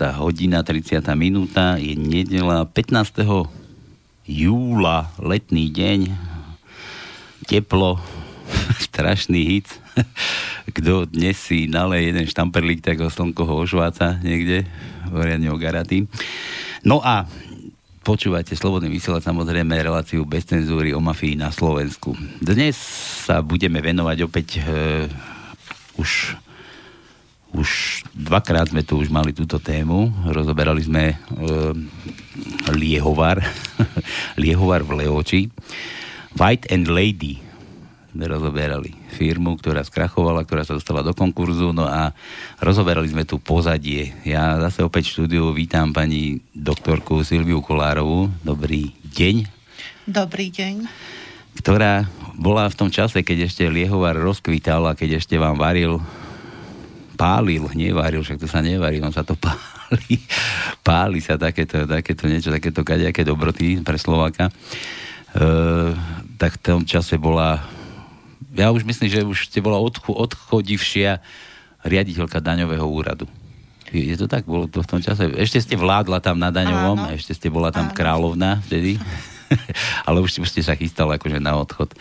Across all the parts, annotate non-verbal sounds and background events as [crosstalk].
je 16. hodina, 30. minúta, je nedela 15. júla, letný deň, teplo, [laughs] strašný hit. [laughs] Kto dnes si nale jeden štamperlík, tak ho slnko ho ošváca niekde, poriadne ogaratý. No a Počúvate Slobodný vysielať samozrejme reláciu bez cenzúry o mafii na Slovensku. Dnes sa budeme venovať opäť e, už už dvakrát sme tu už mali túto tému. Rozoberali sme e, Liehovar. [laughs] Liehovar v Leoči. White and Lady sme rozoberali firmu, ktorá skrachovala, ktorá sa dostala do konkurzu, no a rozoberali sme tu pozadie. Ja zase opäť štúdiu vítam pani doktorku Silviu Kolárovú. Dobrý deň. Dobrý deň. Ktorá bola v tom čase, keď ešte Liehovar rozkvítal a keď ešte vám varil pálil, nevaril, však to sa nevarí, on sa to páli. [laughs] Páli sa takéto, takéto niečo, takéto kadejaké dobroty pre Slováka. E, tak v tom čase bola ja už myslím, že už ste bola odcho, odchodivšia riaditeľka daňového úradu. Je to tak? Bolo to v tom čase? Ešte ste vládla tam na daňovom, Áno. ešte ste bola tam Áno. kráľovná vtedy. [laughs] [laughs] ale už, už ste sa chystala akože na odchod.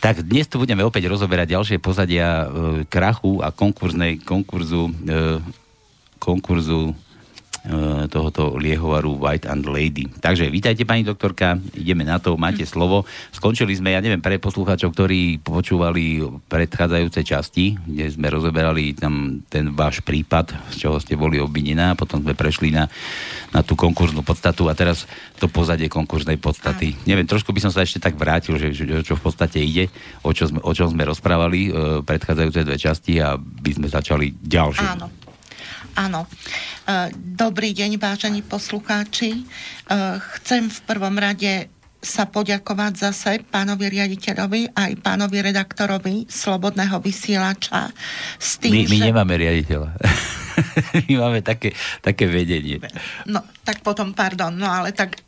Tak dnes tu budeme opäť rozoberať ďalšie pozadia e, krachu a konkurznej, konkurzu, e, konkurzu tohoto liehovaru White and Lady. Takže vítajte pani doktorka, ideme na to, máte slovo. Skončili sme, ja neviem, pre poslucháčov, ktorí počúvali predchádzajúce časti, kde sme rozoberali tam ten váš prípad, z čoho ste boli obvinená, potom sme prešli na, na tú konkurznú podstatu a teraz to pozadie konkurznej podstaty. A. Neviem, trošku by som sa ešte tak vrátil, že, že čo v podstate ide, o, čo sme, o čom sme rozprávali e, predchádzajúce dve časti a by sme začali ďalšie. Áno. Áno. E, dobrý deň, vážení poslucháči. E, chcem v prvom rade sa poďakovať zase pánovi riaditeľovi aj pánovi redaktorovi Slobodného vysielača. S tým, my, my že... nemáme riaditeľa. [laughs] my máme také, také vedenie. No, tak potom, pardon, no ale tak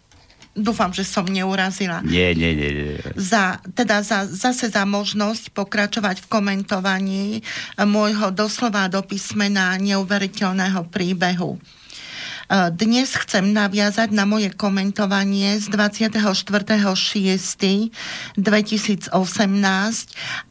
dúfam, že som neurazila. Nie, nie, nie. nie. Za, teda za, zase za možnosť pokračovať v komentovaní môjho doslova do písmena neuveriteľného príbehu. E, dnes chcem naviazať na moje komentovanie z 24.6.2018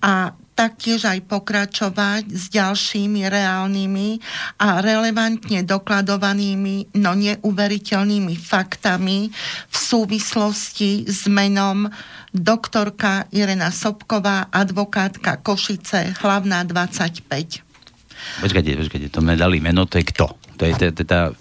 a taktiež aj pokračovať s ďalšími reálnymi a relevantne dokladovanými, no neuveriteľnými faktami v súvislosti s menom doktorka Irena Sobková, advokátka Košice, hlavná 25. Počkajte, počkajte, to me dali meno, to je kto? To je teda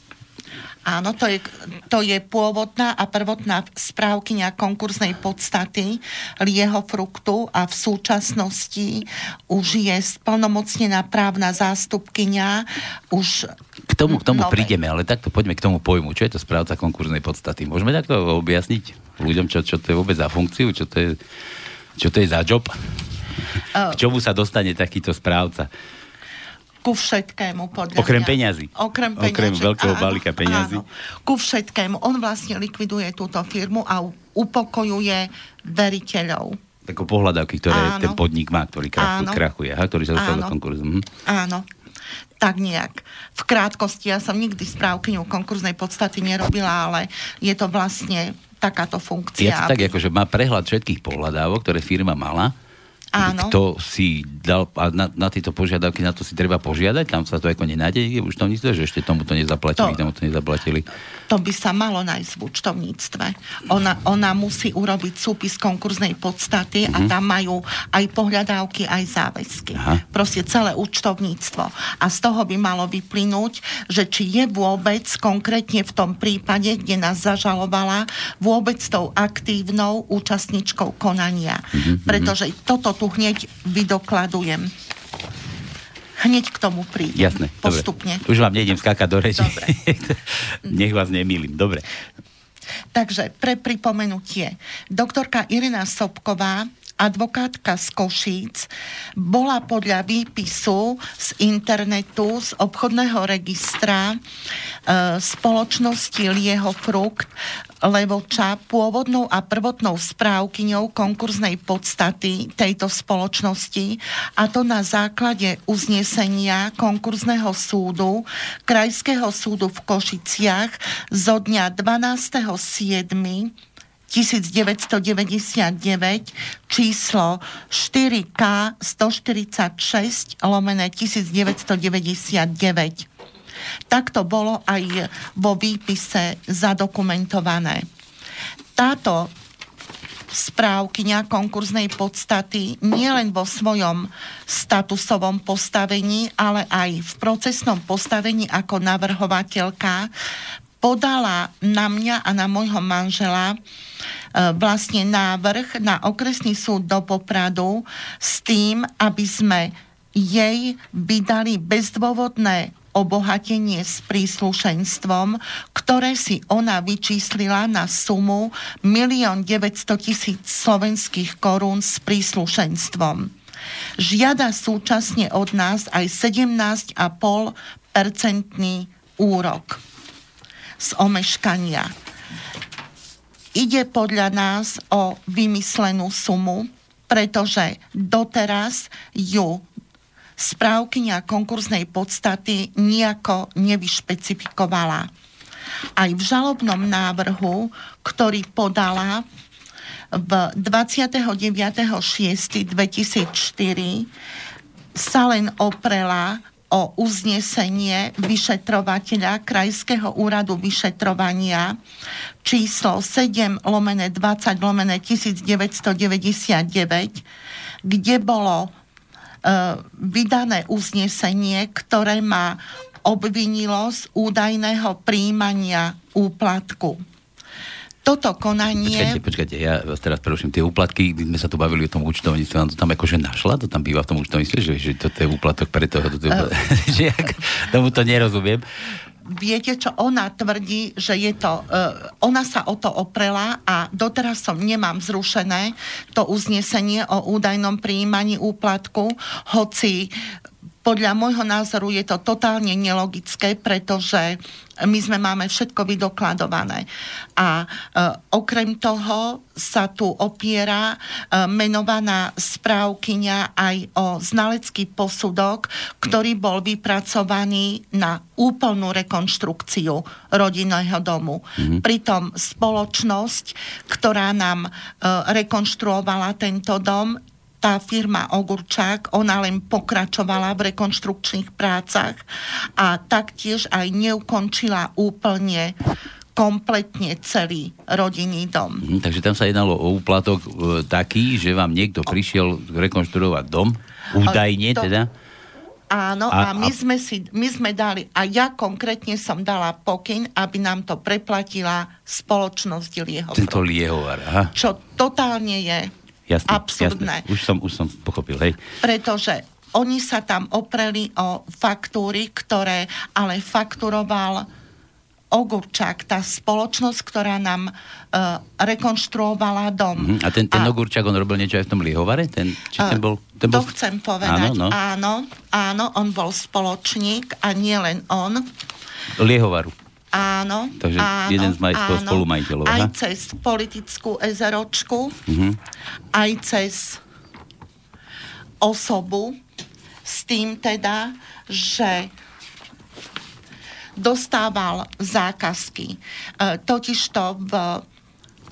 Áno, to je, to je pôvodná a prvotná správkynia konkursnej podstaty lieho fruktu a v súčasnosti už je splnomocnená právna zástupkynia už k tomu, k tomu prídeme, ale takto poďme k tomu pojmu. Čo je to správca konkursnej podstaty? Môžeme takto objasniť ľuďom, čo, čo to je vôbec za funkciu, čo to je, čo to je za job? K čomu sa dostane takýto správca? Ku všetkému podľa Okrem mňa. peňazí. Okrem peňazí. Okrem veľkého áno, balíka peňazí. Áno, ku všetkému. On vlastne likviduje túto firmu a upokojuje veriteľov. Tako pohľadavky, ktoré áno. ten podnik má, ktorý krachu, krachuje, ha, ktorý sa dostal do konkurzu. Mhm. Áno tak nejak. V krátkosti, ja som nikdy správkyňu konkurznej podstaty nerobila, ale je to vlastne takáto funkcia. Je to tak, ako, že má prehľad všetkých pohľadávok, ktoré firma mala Áno. Kto si dal, a na, na tieto požiadavky, na to si treba požiadať, tam sa to ako nenájde, už to že ešte tomu to nezaplatili, to, tomu to nezaplatili. To by sa malo nájsť v účtovníctve. Ona, ona musí urobiť súpis konkurznej podstaty mm-hmm. a mhm. tam majú aj pohľadávky, aj záväzky. Aha. Proste celé účtovníctvo. A z toho by malo vyplynúť, že či je vôbec konkrétne v tom prípade, kde nás zažalovala, vôbec tou aktívnou účastničkou konania. Mm-hmm. Pretože toto tu hneď vydokladujem. Hneď k tomu prídem. Jasné, postupne. Dobre. Už vám nejdem skákať do reči. [laughs] Nech vás nemýlim. Dobre. Takže pre pripomenutie. Doktorka Irina Sobková advokátka z Košíc, bola podľa výpisu z internetu, z obchodného registra e, spoločnosti Lieho Frukt Levoča pôvodnou a prvotnou správkyňou konkurznej podstaty tejto spoločnosti a to na základe uznesenia konkurzného súdu Krajského súdu v Košiciach zo dňa 12.7. 1999 číslo 4K 146 lomené 1999. Tak to bolo aj vo výpise zadokumentované. Táto správkyňa konkurznej podstaty nielen vo svojom statusovom postavení, ale aj v procesnom postavení ako navrhovateľka podala na mňa a na môjho manžela E, vlastne návrh na okresný súd do Popradu s tým, aby sme jej vydali bezdôvodné obohatenie s príslušenstvom, ktoré si ona vyčíslila na sumu 1 900 tisíc slovenských korún s príslušenstvom. Žiada súčasne od nás aj 17,5 percentný úrok z omeškania. Ide podľa nás o vymyslenú sumu, pretože doteraz ju správkynia konkurznej podstaty nejako nevyšpecifikovala. Aj v žalobnom návrhu, ktorý podala v 29.6.2004, sa len oprela o uznesenie vyšetrovateľa Krajského úradu vyšetrovania číslo 7 lomené 20 lomené 1999, kde bolo vydané uznesenie, ktoré ma obvinilo z údajného príjmania úplatku toto konanie... Počkajte, počkajte, ja vás teraz preruším. Tie úplatky, my sme sa tu bavili o tom účtovníctve, on to tam akože našla? To tam býva v tom účtovníctve, že, že toto je úplatok pre toho, toto je uh, [laughs] že jak, tomu to nerozumiem. Viete čo, ona tvrdí, že je to, uh, ona sa o to oprela a doteraz som nemám zrušené to uznesenie o údajnom príjmaní úplatku, hoci podľa môjho názoru je to totálne nelogické, pretože my sme máme všetko vydokladované. A e, okrem toho sa tu opiera e, menovaná správkyňa aj o znalecký posudok, ktorý bol vypracovaný na úplnú rekonštrukciu rodinného domu. Mm-hmm. Pritom spoločnosť, ktorá nám e, rekonštruovala tento dom, tá firma Ogurčák, ona len pokračovala v rekonštrukčných prácach a taktiež aj neukončila úplne kompletne celý rodinný dom. Mhm, takže tam sa jednalo o úplatok e, taký, že vám niekto prišiel rekonštruovať dom, údajne to, teda? Áno, a, a my, a... Sme si, my sme dali, a ja konkrétne som dala pokyn, aby nám to preplatila spoločnosť Liehovar. Tento Liehovar, aha. Čo totálne je jasné, absurdné. Jasné. Už, som, už som pochopil, hej. Pretože oni sa tam opreli o faktúry, ktoré ale fakturoval Ogurčák, tá spoločnosť, ktorá nám uh, rekonštruovala dom. Uh-huh. A ten, ten a, Ogurčák, on robil niečo aj v tom Liehovare? Ten, či ten bol, ten bol... To chcem povedať. Áno, no. áno, áno, on bol spoločník a nie len on. Liehovaru. Áno. Takže áno, jeden z maj- áno, spolumajiteľov. Aj aha? cez politickú ezeročku, uh-huh. aj cez osobu, s tým teda, že dostával zákazky. E, totižto v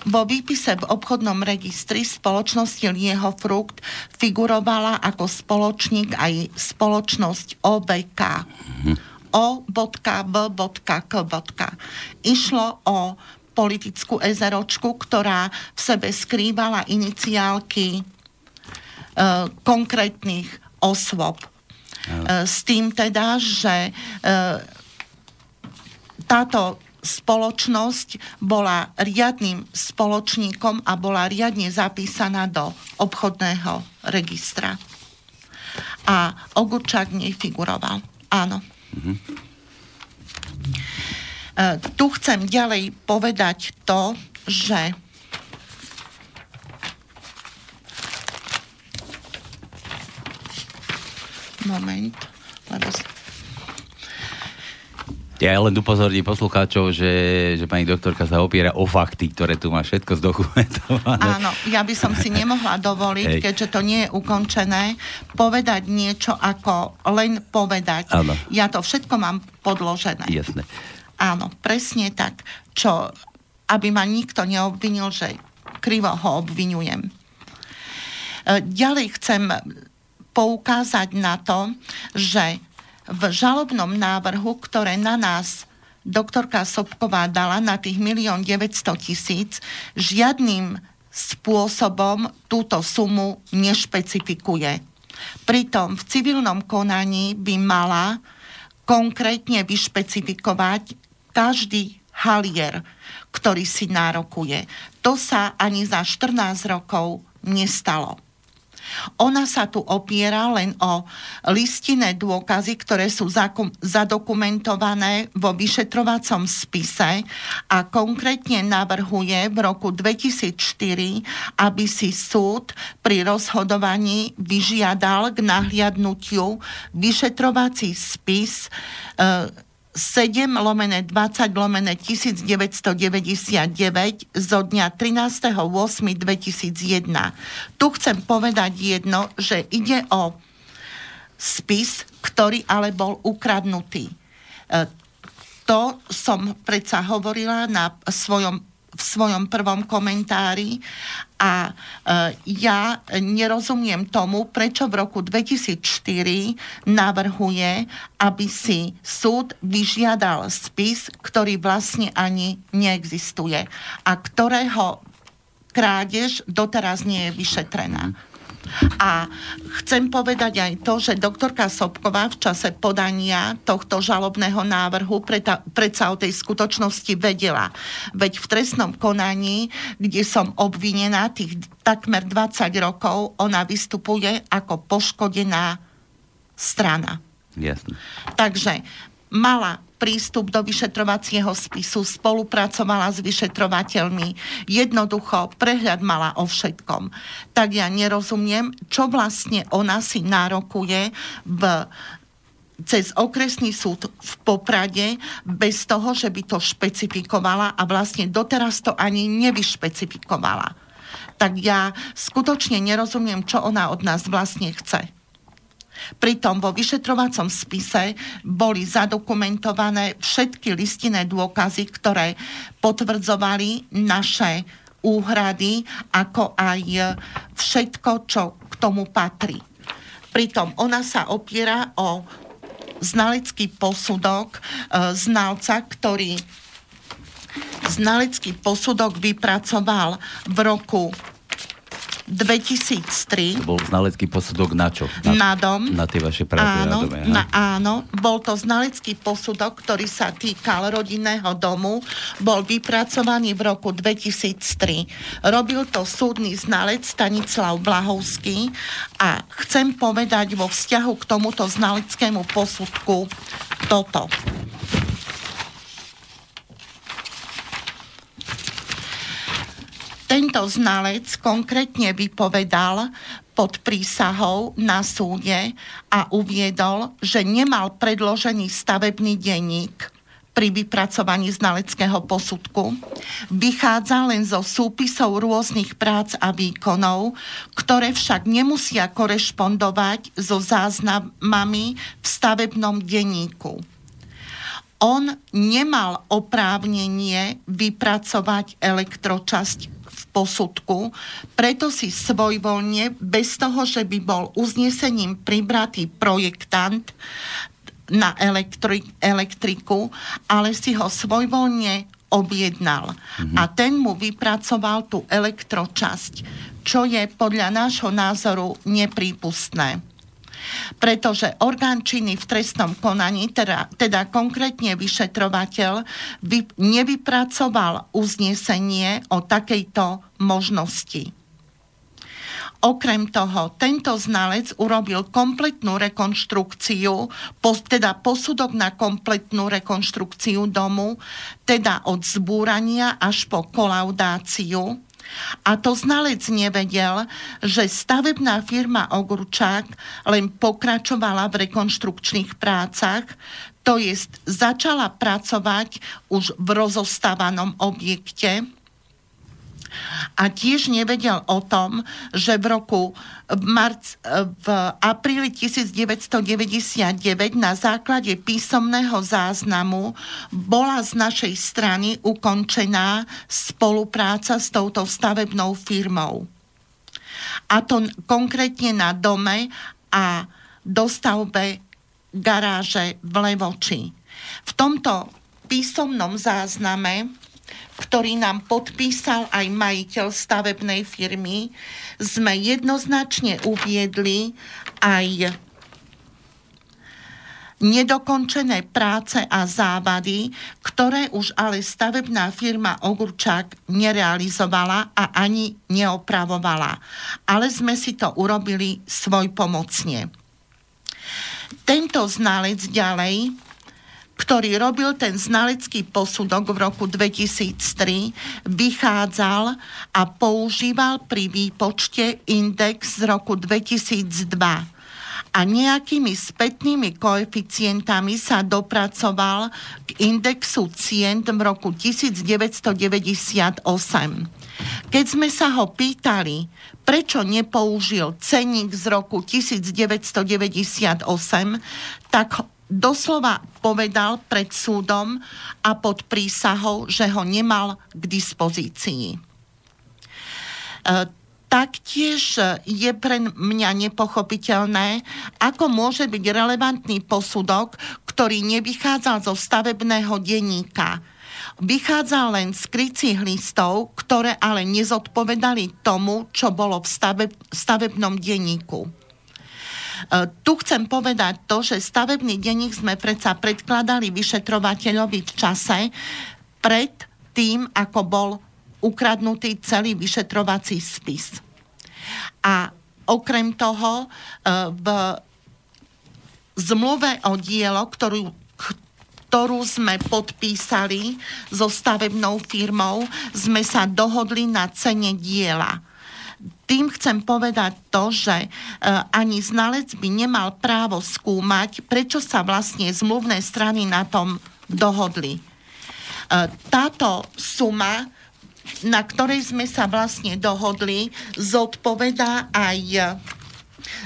vo výpise v obchodnom registri spoločnosti Lieho Frukt figurovala ako spoločník aj spoločnosť OBK. Mm-hmm o.b.k. Išlo o politickú ezeročku, ktorá v sebe skrývala iniciálky e, konkrétnych osôb. E, s tým teda, že e, táto spoločnosť bola riadným spoločníkom a bola riadne zapísaná do obchodného registra. A Ogurčák v nej figuroval. Áno. Mhm. Tu chcem ďalej povedať to, že moment, lebo ja len upozorním poslucháčov, že, že pani doktorka sa opiera o fakty, ktoré tu má všetko zdokumentované. Áno, ja by som si nemohla dovoliť, Hej. keďže to nie je ukončené, povedať niečo ako len povedať. Áno. Ja to všetko mám podložené. Jasné. Áno, presne tak, čo, aby ma nikto neobvinil, že krivo ho obvinujem. E, ďalej chcem poukázať na to, že v žalobnom návrhu, ktoré na nás doktorka Sobková dala na tých 1 900 tisíc, žiadnym spôsobom túto sumu nešpecifikuje. Pritom v civilnom konaní by mala konkrétne vyšpecifikovať každý halier, ktorý si nárokuje. To sa ani za 14 rokov nestalo. Ona sa tu opiera len o listinné dôkazy, ktoré sú zadokumentované vo vyšetrovacom spise a konkrétne navrhuje v roku 2004, aby si súd pri rozhodovaní vyžiadal k nahliadnutiu vyšetrovací spis e, 7 lomené 20 lomené 1999 zo dňa 13.8.2001. Tu chcem povedať jedno, že ide o spis, ktorý ale bol ukradnutý. E, to som predsa hovorila na svojom v svojom prvom komentári a e, ja nerozumiem tomu, prečo v roku 2004 navrhuje, aby si súd vyžiadal spis, ktorý vlastne ani neexistuje a ktorého krádež doteraz nie je vyšetrená. A chcem povedať aj to, že doktorka Sobková v čase podania tohto žalobného návrhu predsa o tej skutočnosti vedela. Veď v trestnom konaní, kde som obvinená tých takmer 20 rokov, ona vystupuje ako poškodená strana. Jasne. Takže mala prístup do vyšetrovacieho spisu, spolupracovala s vyšetrovateľmi, jednoducho prehľad mala o všetkom. Tak ja nerozumiem, čo vlastne ona si nárokuje v cez okresný súd v Poprade bez toho, že by to špecifikovala a vlastne doteraz to ani nevyšpecifikovala. Tak ja skutočne nerozumiem, čo ona od nás vlastne chce. Pritom vo vyšetrovacom spise boli zadokumentované všetky listinné dôkazy, ktoré potvrdzovali naše úhrady, ako aj všetko, čo k tomu patrí. Pritom ona sa opiera o znalecký posudok e, znalca, ktorý znalecký posudok vypracoval v roku 2003. To bol znalecký posudok na čo? Na, na dom. Na tie vaše práce áno, na dome. Na, áno, bol to znalecký posudok, ktorý sa týkal rodinného domu. Bol vypracovaný v roku 2003. Robil to súdny znalec Stanislav Blahovský a chcem povedať vo vzťahu k tomuto znaleckému posudku toto. Tento znalec konkrétne vypovedal pod prísahou na súde a uviedol, že nemal predložený stavebný denník pri vypracovaní znaleckého posudku. Vychádza len zo súpisov rôznych prác a výkonov, ktoré však nemusia korešpondovať so záznamami v stavebnom denníku. On nemal oprávnenie vypracovať elektročasť posudku, preto si svojvoľne, bez toho, že by bol uznesením pribratý projektant na elektri- elektriku, ale si ho svojvoľne objednal. Mm-hmm. A ten mu vypracoval tú elektročasť, čo je podľa nášho názoru neprípustné pretože orgán činný v trestnom konaní, teda, teda konkrétne vyšetrovateľ, vy, nevypracoval uznesenie o takejto možnosti. Okrem toho, tento znalec urobil kompletnú rekonštrukciu, teda posudok na kompletnú rekonštrukciu domu, teda od zbúrania až po kolaudáciu A to znalec nevedel, že stavebná firma Ogurčák len pokračovala v rekonštrukčných prácach, to jest začala pracovať už v rozostávanom objekte, a tiež nevedel o tom, že v roku marc, v apríli 1999 na základe písomného záznamu bola z našej strany ukončená spolupráca s touto stavebnou firmou. A to konkrétne na dome a dostavbe garáže v Levoči. V tomto písomnom zázname ktorý nám podpísal aj majiteľ stavebnej firmy, sme jednoznačne uviedli aj nedokončené práce a závady, ktoré už ale stavebná firma Ogurčák nerealizovala a ani neopravovala. Ale sme si to urobili svoj pomocne. Tento znalec ďalej ktorý robil ten znalecký posudok v roku 2003, vychádzal a používal pri výpočte index z roku 2002 a nejakými spätnými koeficientami sa dopracoval k indexu cien v roku 1998. Keď sme sa ho pýtali, prečo nepoužil cenník z roku 1998, tak doslova povedal pred súdom a pod prísahou, že ho nemal k dispozícii. E, taktiež je pre mňa nepochopiteľné, ako môže byť relevantný posudok, ktorý nevychádzal zo stavebného denníka. Vychádzal len z krycích listov, ktoré ale nezodpovedali tomu, čo bolo v stave, stavebnom denníku. E, tu chcem povedať to, že stavebný denník sme predsa predkladali vyšetrovateľovi v čase pred tým, ako bol ukradnutý celý vyšetrovací spis. A okrem toho e, v zmluve o dielo, ktorú, ktorú sme podpísali so stavebnou firmou, sme sa dohodli na cene diela tým chcem povedať to, že e, ani znalec by nemal právo skúmať, prečo sa vlastne zmluvné strany na tom dohodli. E, táto suma, na ktorej sme sa vlastne dohodli, zodpovedá aj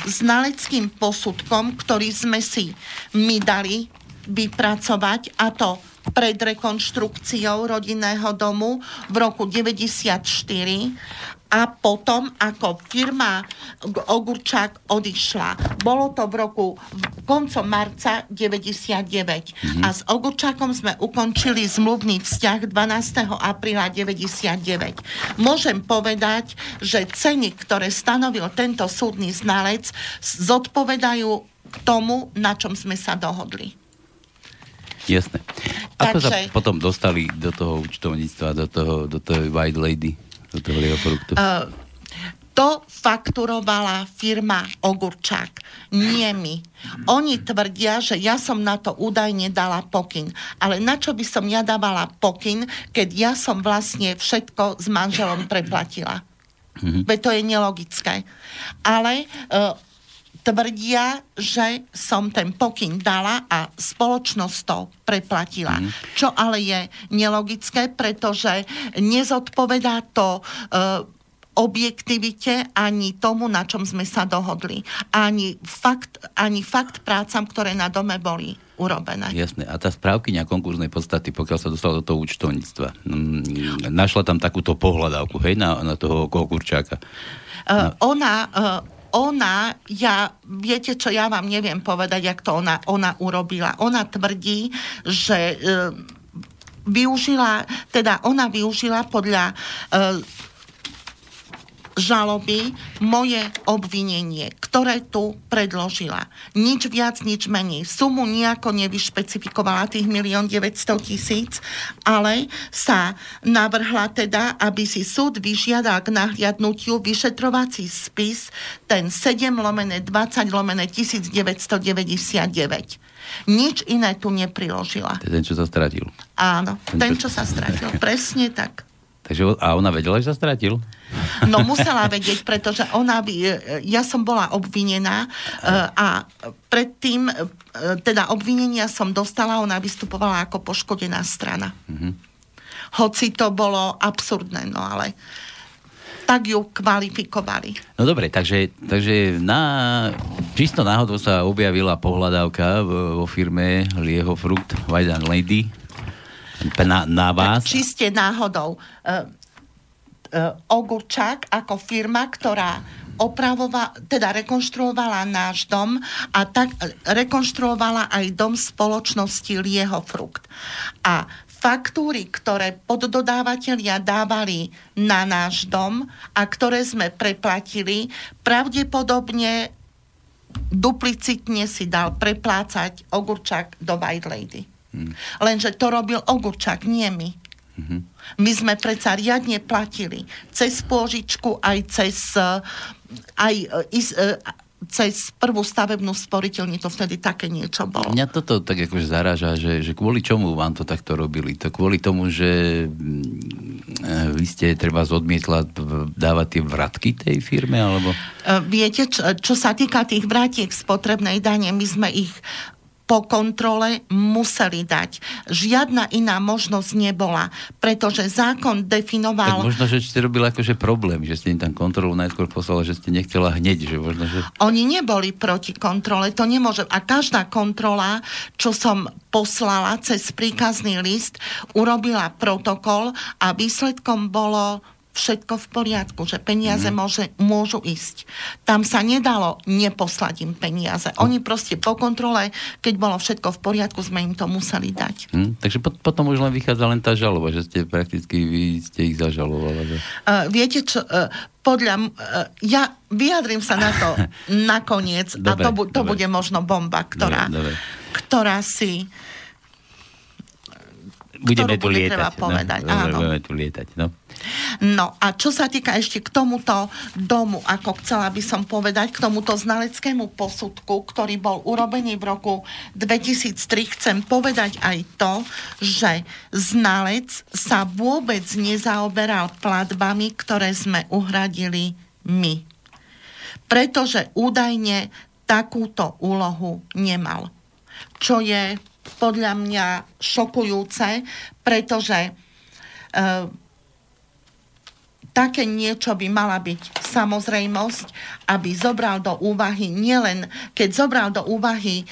znaleckým posudkom, ktorý sme si my dali vypracovať, a to pred rekonštrukciou rodinného domu v roku 94 a potom, ako firma Ogurčák odišla. Bolo to v roku koncom marca 99. Mm-hmm. A s Ogurčákom sme ukončili zmluvný vzťah 12. apríla 99. Môžem povedať, že ceny, ktoré stanovil tento súdny znalec, zodpovedajú tomu, na čom sme sa dohodli. Jasné. Ako Takže, sa potom dostali do toho účtovníctva, do toho, do toho White Lady? Do toho liofruktu? Uh, to fakturovala firma Ogurčák, nie my. Oni tvrdia, že ja som na to údajne dala pokyn. Ale na čo by som ja dávala pokyn, keď ja som vlastne všetko s manželom preplatila? Mm-hmm. Veď to je nelogické. Ale uh, tvrdia, že som ten pokyn dala a spoločnosť to preplatila. Mm. Čo ale je nelogické, pretože nezodpovedá to uh, objektivite ani tomu, na čom sme sa dohodli. Ani fakt, ani fakt prácam, ktoré na dome boli urobené. Jasné. A tá správkyňa konkurznej podstaty, pokiaľ sa dostala do toho účtovníctva, mm, našla tam takúto pohľadávku, hej, na, na toho Kokurčáka. Uh, ona uh, ona, ja, viete čo, ja vám neviem povedať, jak to ona, ona urobila. Ona tvrdí, že e, využila, teda ona využila podľa e, žaloby moje obvinenie, ktoré tu predložila. Nič viac, nič menej. Sumu nejako nevyšpecifikovala tých 1 900 tisíc, ale sa navrhla teda, aby si súd vyžiadal k nahliadnutiu vyšetrovací spis ten 7 lomené 20 lomené 1999. Nič iné tu nepriložila. Ten, čo sa stratil. Áno, ten, čo, čo sa stratil. Presne tak. Takže, a ona vedela, že sa stratil? No musela vedieť, pretože ona by, e, ja som bola obvinená e, a predtým, teda obvinenia som dostala, ona vystupovala ako poškodená strana. Mm-hmm. Hoci to bolo absurdné, no ale tak ju kvalifikovali. No dobre, takže, takže na, čisto náhodou sa objavila pohľadávka vo firme Lieho White and Lady na, na vás. Tak čiste náhodou. Uh, uh, Ogurčák ako firma, ktorá opravovala, teda rekonštruovala náš dom a tak rekonštruovala aj dom spoločnosti Lieho Frukt. A faktúry, ktoré poddodávateľia dávali na náš dom a ktoré sme preplatili, pravdepodobne duplicitne si dal preplácať Ogurčák do White Lady. Hmm. Lenže to robil Ogurčák, nie my. Hmm. My sme predsa riadne platili cez pôžičku aj cez aj, cez prvú stavebnú sporiteľni to vtedy také niečo bolo. Mňa toto tak akože zaraža, že, že kvôli čomu vám to takto robili? To kvôli tomu, že mm, vy ste treba zodmietla dávať tie vratky tej firme, alebo? E, viete, čo, čo sa týka tých vratiek spotrebnej dane, my sme ich po kontrole museli dať. Žiadna iná možnosť nebola, pretože zákon definoval... Tak možno, že ste robili akože problém, že ste im tam kontrolu najskôr poslala, že ste nechcela hneď, že možno, že... Oni neboli proti kontrole, to nemôže... A každá kontrola, čo som poslala cez príkazný list, urobila protokol a výsledkom bolo všetko v poriadku, že peniaze mm. môže, môžu ísť. Tam sa nedalo neposlať im peniaze. Oni proste po kontrole, keď bolo všetko v poriadku, sme im to museli dať. Mm, takže pot- potom už len vychádza len tá žaloba, že ste prakticky vy ste ich zažalovali. Že... Uh, viete čo, uh, podľa, uh, ja vyjadrím sa na to [laughs] nakoniec dobre, a to, bu- to dobre. bude možno bomba, ktorá, dobre, dobre. ktorá si budeme tu lietať. povedať. No, Áno. Budeme tu lietať, no. No a čo sa týka ešte k tomuto domu, ako chcela by som povedať, k tomuto znaleckému posudku, ktorý bol urobený v roku 2003, chcem povedať aj to, že znalec sa vôbec nezaoberal platbami, ktoré sme uhradili my. Pretože údajne takúto úlohu nemal. Čo je podľa mňa šokujúce, pretože e, také niečo by mala byť samozrejmosť, aby zobral do úvahy nielen, keď zobral do úvahy e,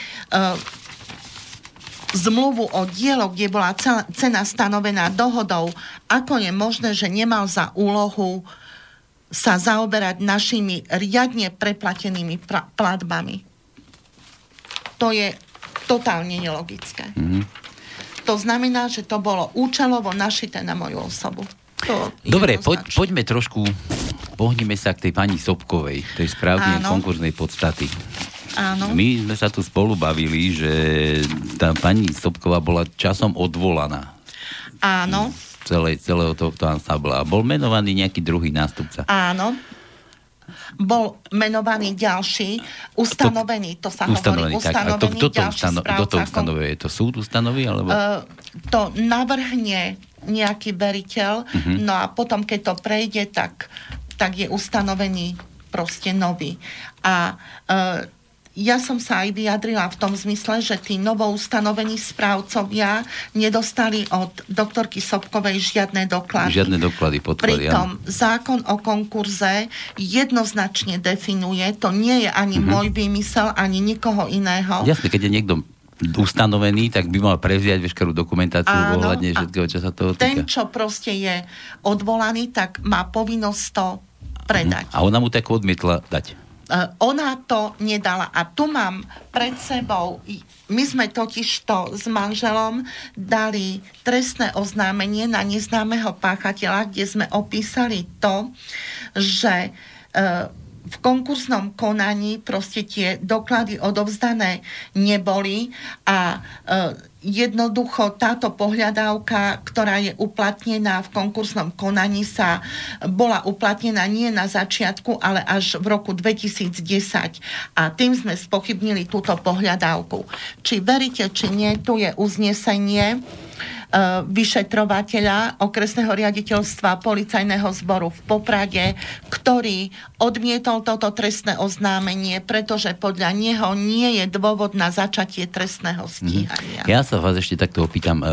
zmluvu o dielo, kde bola cena stanovená dohodou, ako je možné, že nemal za úlohu sa zaoberať našimi riadne preplatenými platbami. To je totálne nelogické. Mm-hmm. To znamená, že to bolo účelovo našité na moju osobu. To Dobre, poď, poďme trošku, pohnime sa k tej pani Sobkovej, tej správnej konkurznej podstaty. Áno. My sme sa tu spolu bavili, že tá pani Sobková bola časom odvolaná. Áno. Celé, celého tohto ansambla. Bol menovaný nejaký druhý nástupca. Áno bol menovaný ďalší, ustanovený, to sa ustanovený, hovorí, ustanovený tak, to, kto to, ustano, kto to ustanovuje? Je to súd ustanoví? Alebo? Uh, to navrhne nejaký veriteľ, uh-huh. no a potom, keď to prejde, tak, tak je ustanovený proste nový. A uh, ja som sa aj vyjadrila v tom zmysle, že tí ustanovení správcovia nedostali od doktorky Sobkovej žiadne doklady. Žiadne doklady, podklady. Pritom ja. zákon o konkurze jednoznačne definuje, to nie je ani mm-hmm. môj vymysel, ani nikoho iného. Jasne, keď je niekto ustanovený, tak by mal prevziať veškerú dokumentáciu Áno, ohľadne všetkého, čo sa toho týka. Ten, čo proste je odvolaný, tak má povinnosť to predať. A ona mu tak odmietla dať. Eh, ona to nedala. A tu mám pred sebou, my sme totiž to s manželom dali trestné oznámenie na neznámeho páchateľa, kde sme opísali to, že eh, v konkursnom konaní proste tie doklady odovzdané neboli a e, jednoducho táto pohľadávka, ktorá je uplatnená v konkursnom konaní, sa bola uplatnená nie na začiatku, ale až v roku 2010. A tým sme spochybnili túto pohľadávku. Či veríte, či nie, tu je uznesenie vyšetrovateľa okresného riaditeľstva policajného zboru v Poprade, ktorý odmietol toto trestné oznámenie, pretože podľa neho nie je dôvod na začatie trestného mhm. stíhania. Ja sa vás ešte takto opýtam, e,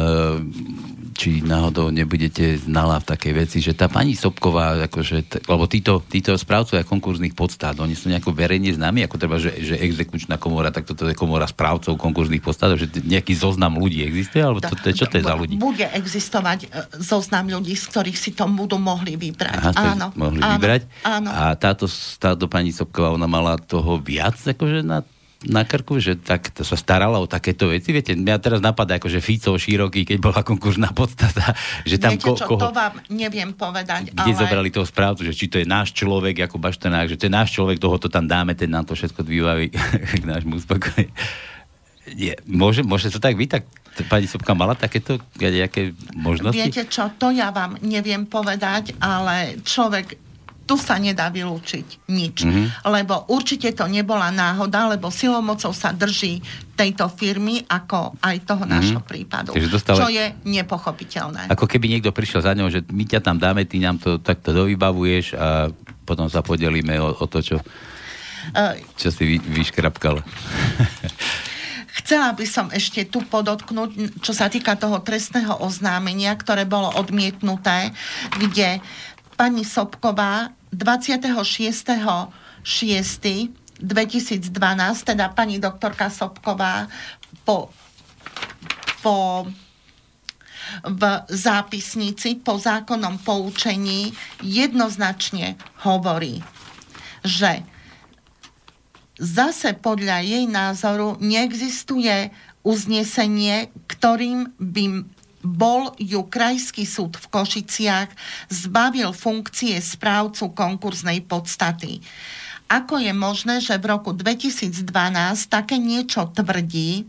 či náhodou nebudete znala v takej veci, že tá pani Sobková, akože, lebo títo, títo správcovia konkurzných podstát, oni sú nejako verejne známi, ako treba, že, že exekučná komora, tak toto je komora správcov konkurzných podstát, že nejaký zoznam ľudí existuje, alebo to, to, čo to je za ľudí? Bude existovať e, zoznam ľudí, z ktorých si to budú mohli vybrať. Aha, áno. Mohli áno, vybrať. Áno. A táto, táto pani Sobková, ona mala toho viac, akože na na krku, že tak to sa starala o takéto veci. Viete, mňa teraz napadá že Fico široký, keď bola konkurzná podstata. Že tam Viete ko, čo, koho, to vám neviem povedať. Kde ale... zobrali toho správcu, že či to je náš človek, ako Baštenák, že to je náš človek, toho to tam dáme, ten nám to všetko vybaví [laughs] k nášmu uspokojeniu. Je, môže, môže to tak byť? Tak pani Sobka mala takéto nejaké možnosti? Viete čo, to ja vám neviem povedať, ale človek tu sa nedá vylúčiť nič. Mm-hmm. Lebo určite to nebola náhoda, lebo silomocou sa drží tejto firmy, ako aj toho mm-hmm. nášho prípadu. Dostali... Čo je nepochopiteľné. Ako keby niekto prišiel za ňou, že my ťa tam dáme, ty nám to takto dovybavuješ a potom sa podelíme o, o to, čo, uh, čo si vy, vyškrapkal. [laughs] Chcela by som ešte tu podotknúť, čo sa týka toho trestného oznámenia, ktoré bolo odmietnuté, kde pani Sobková 26. 6. 2012, teda pani doktorka Sobková po, po v zápisnici po zákonnom poučení jednoznačne hovorí, že zase podľa jej názoru neexistuje uznesenie, ktorým by bol ju Krajský súd v Košiciach zbavil funkcie správcu konkurznej podstaty. Ako je možné, že v roku 2012 také niečo tvrdí,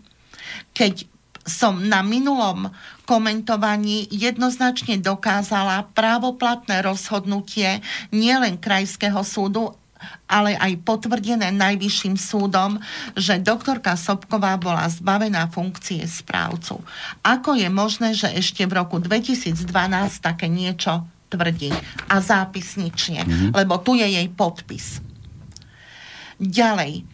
keď som na minulom komentovaní jednoznačne dokázala právoplatné rozhodnutie nielen Krajského súdu, ale aj potvrdené Najvyšším súdom, že doktorka Sobková bola zbavená funkcie správcu. Ako je možné, že ešte v roku 2012 také niečo tvrdí a zápisnične, mm-hmm. lebo tu je jej podpis. Ďalej,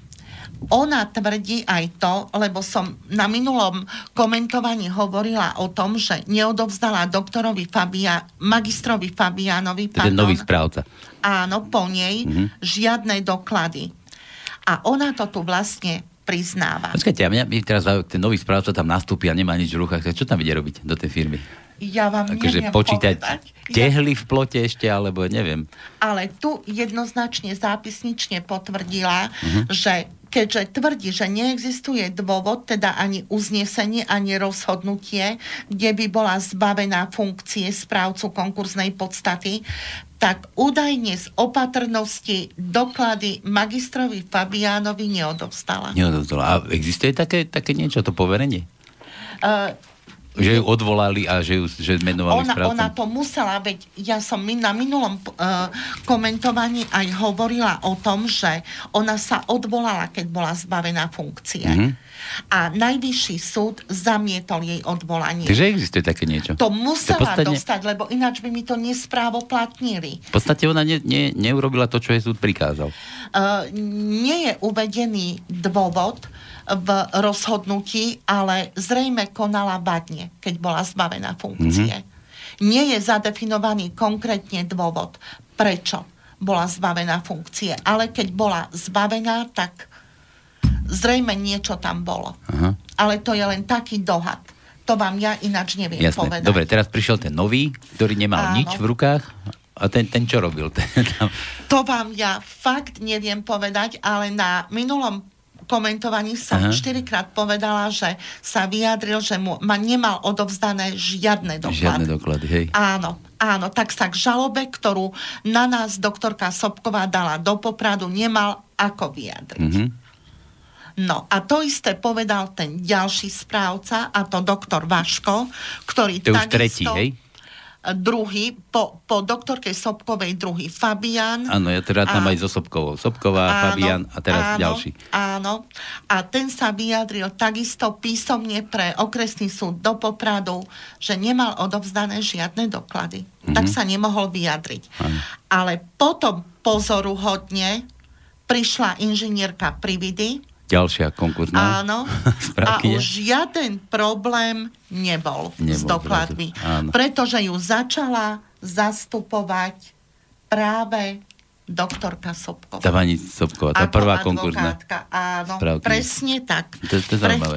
ona tvrdí aj to, lebo som na minulom komentovaní hovorila o tom, že neodovzdala doktorovi Fabia, magistrovi Fabianovi, je nový správca. Áno, po nej mm-hmm. žiadne doklady. A ona to tu vlastne priznáva. Počkajte, a mňa, mňa teraz ten nový správca tam nastúpi a nemá nič v rukách, čo tam ide robiť do tej firmy? Ja vám akože neviem počítať povedať. tehly v plote ešte, alebo neviem. Ale tu jednoznačne zápisnične potvrdila, uh-huh. že keďže tvrdí, že neexistuje dôvod, teda ani uznesenie, ani rozhodnutie, kde by bola zbavená funkcie správcu konkurznej podstaty, tak údajne z opatrnosti doklady magistrovi Fabiánovi neodovstala. Neodovzdala. A existuje také, také niečo, to poverenie? Uh, že ju odvolali a že ju že menovali ona, ona to musela, veď ja som na minulom uh, komentovaní aj hovorila o tom, že ona sa odvolala, keď bola zbavená funkcie. Mm-hmm. A najvyšší súd zamietol jej odvolanie. Takže existuje také niečo? To musela to podstate... dostať, lebo ináč by mi to nesprávoplatnili. V podstate ona ne, ne, neurobila to, čo jej súd prikázal. Uh, nie je uvedený dôvod, v rozhodnutí, ale zrejme konala vadne, keď bola zbavená funkcie. Mm-hmm. Nie je zadefinovaný konkrétne dôvod, prečo bola zbavená funkcie, ale keď bola zbavená, tak zrejme niečo tam bolo. Aha. Ale to je len taký dohad. To vám ja ináč neviem Jasné. povedať. Dobre, teraz prišiel ten nový, ktorý nemal Áno. nič v rukách. A ten, ten čo robil? [laughs] to vám ja fakt neviem povedať, ale na minulom komentovaní som Aha. štyrikrát povedala, že sa vyjadril, že mu ma nemal odovzdané žiadne doklady. Žiadne doklady, hej. Áno, áno, tak sa k žalobe, ktorú na nás doktorka Sobková dala do popradu, nemal ako vyjadriť. Mm-hmm. No a to isté povedal ten ďalší správca, a to doktor Vaško, ktorý to takisto... Už tretí, hej? Druhý, po, po doktorke Sobkovej druhý Fabian. Áno, ja teda tam aj so Sobkovou. Sobková, áno, Fabian a teraz áno, ďalší. Áno, a ten sa vyjadril takisto písomne pre okresný súd do Popradu, že nemal odovzdané žiadne doklady. Mm-hmm. Tak sa nemohol vyjadriť. Áno. Ale potom pozoruhodne prišla inžinierka Prividy, Ďalšia konkurzná Áno. [laughs] a už žiaden problém nebol, nebol s dokladmi. Pretože ju začala zastupovať práve doktorka Sobková. Tá pani Sobková, tá Ako prvá konkurzná. Áno, Správky. presne tak. To, to je zaujímavé.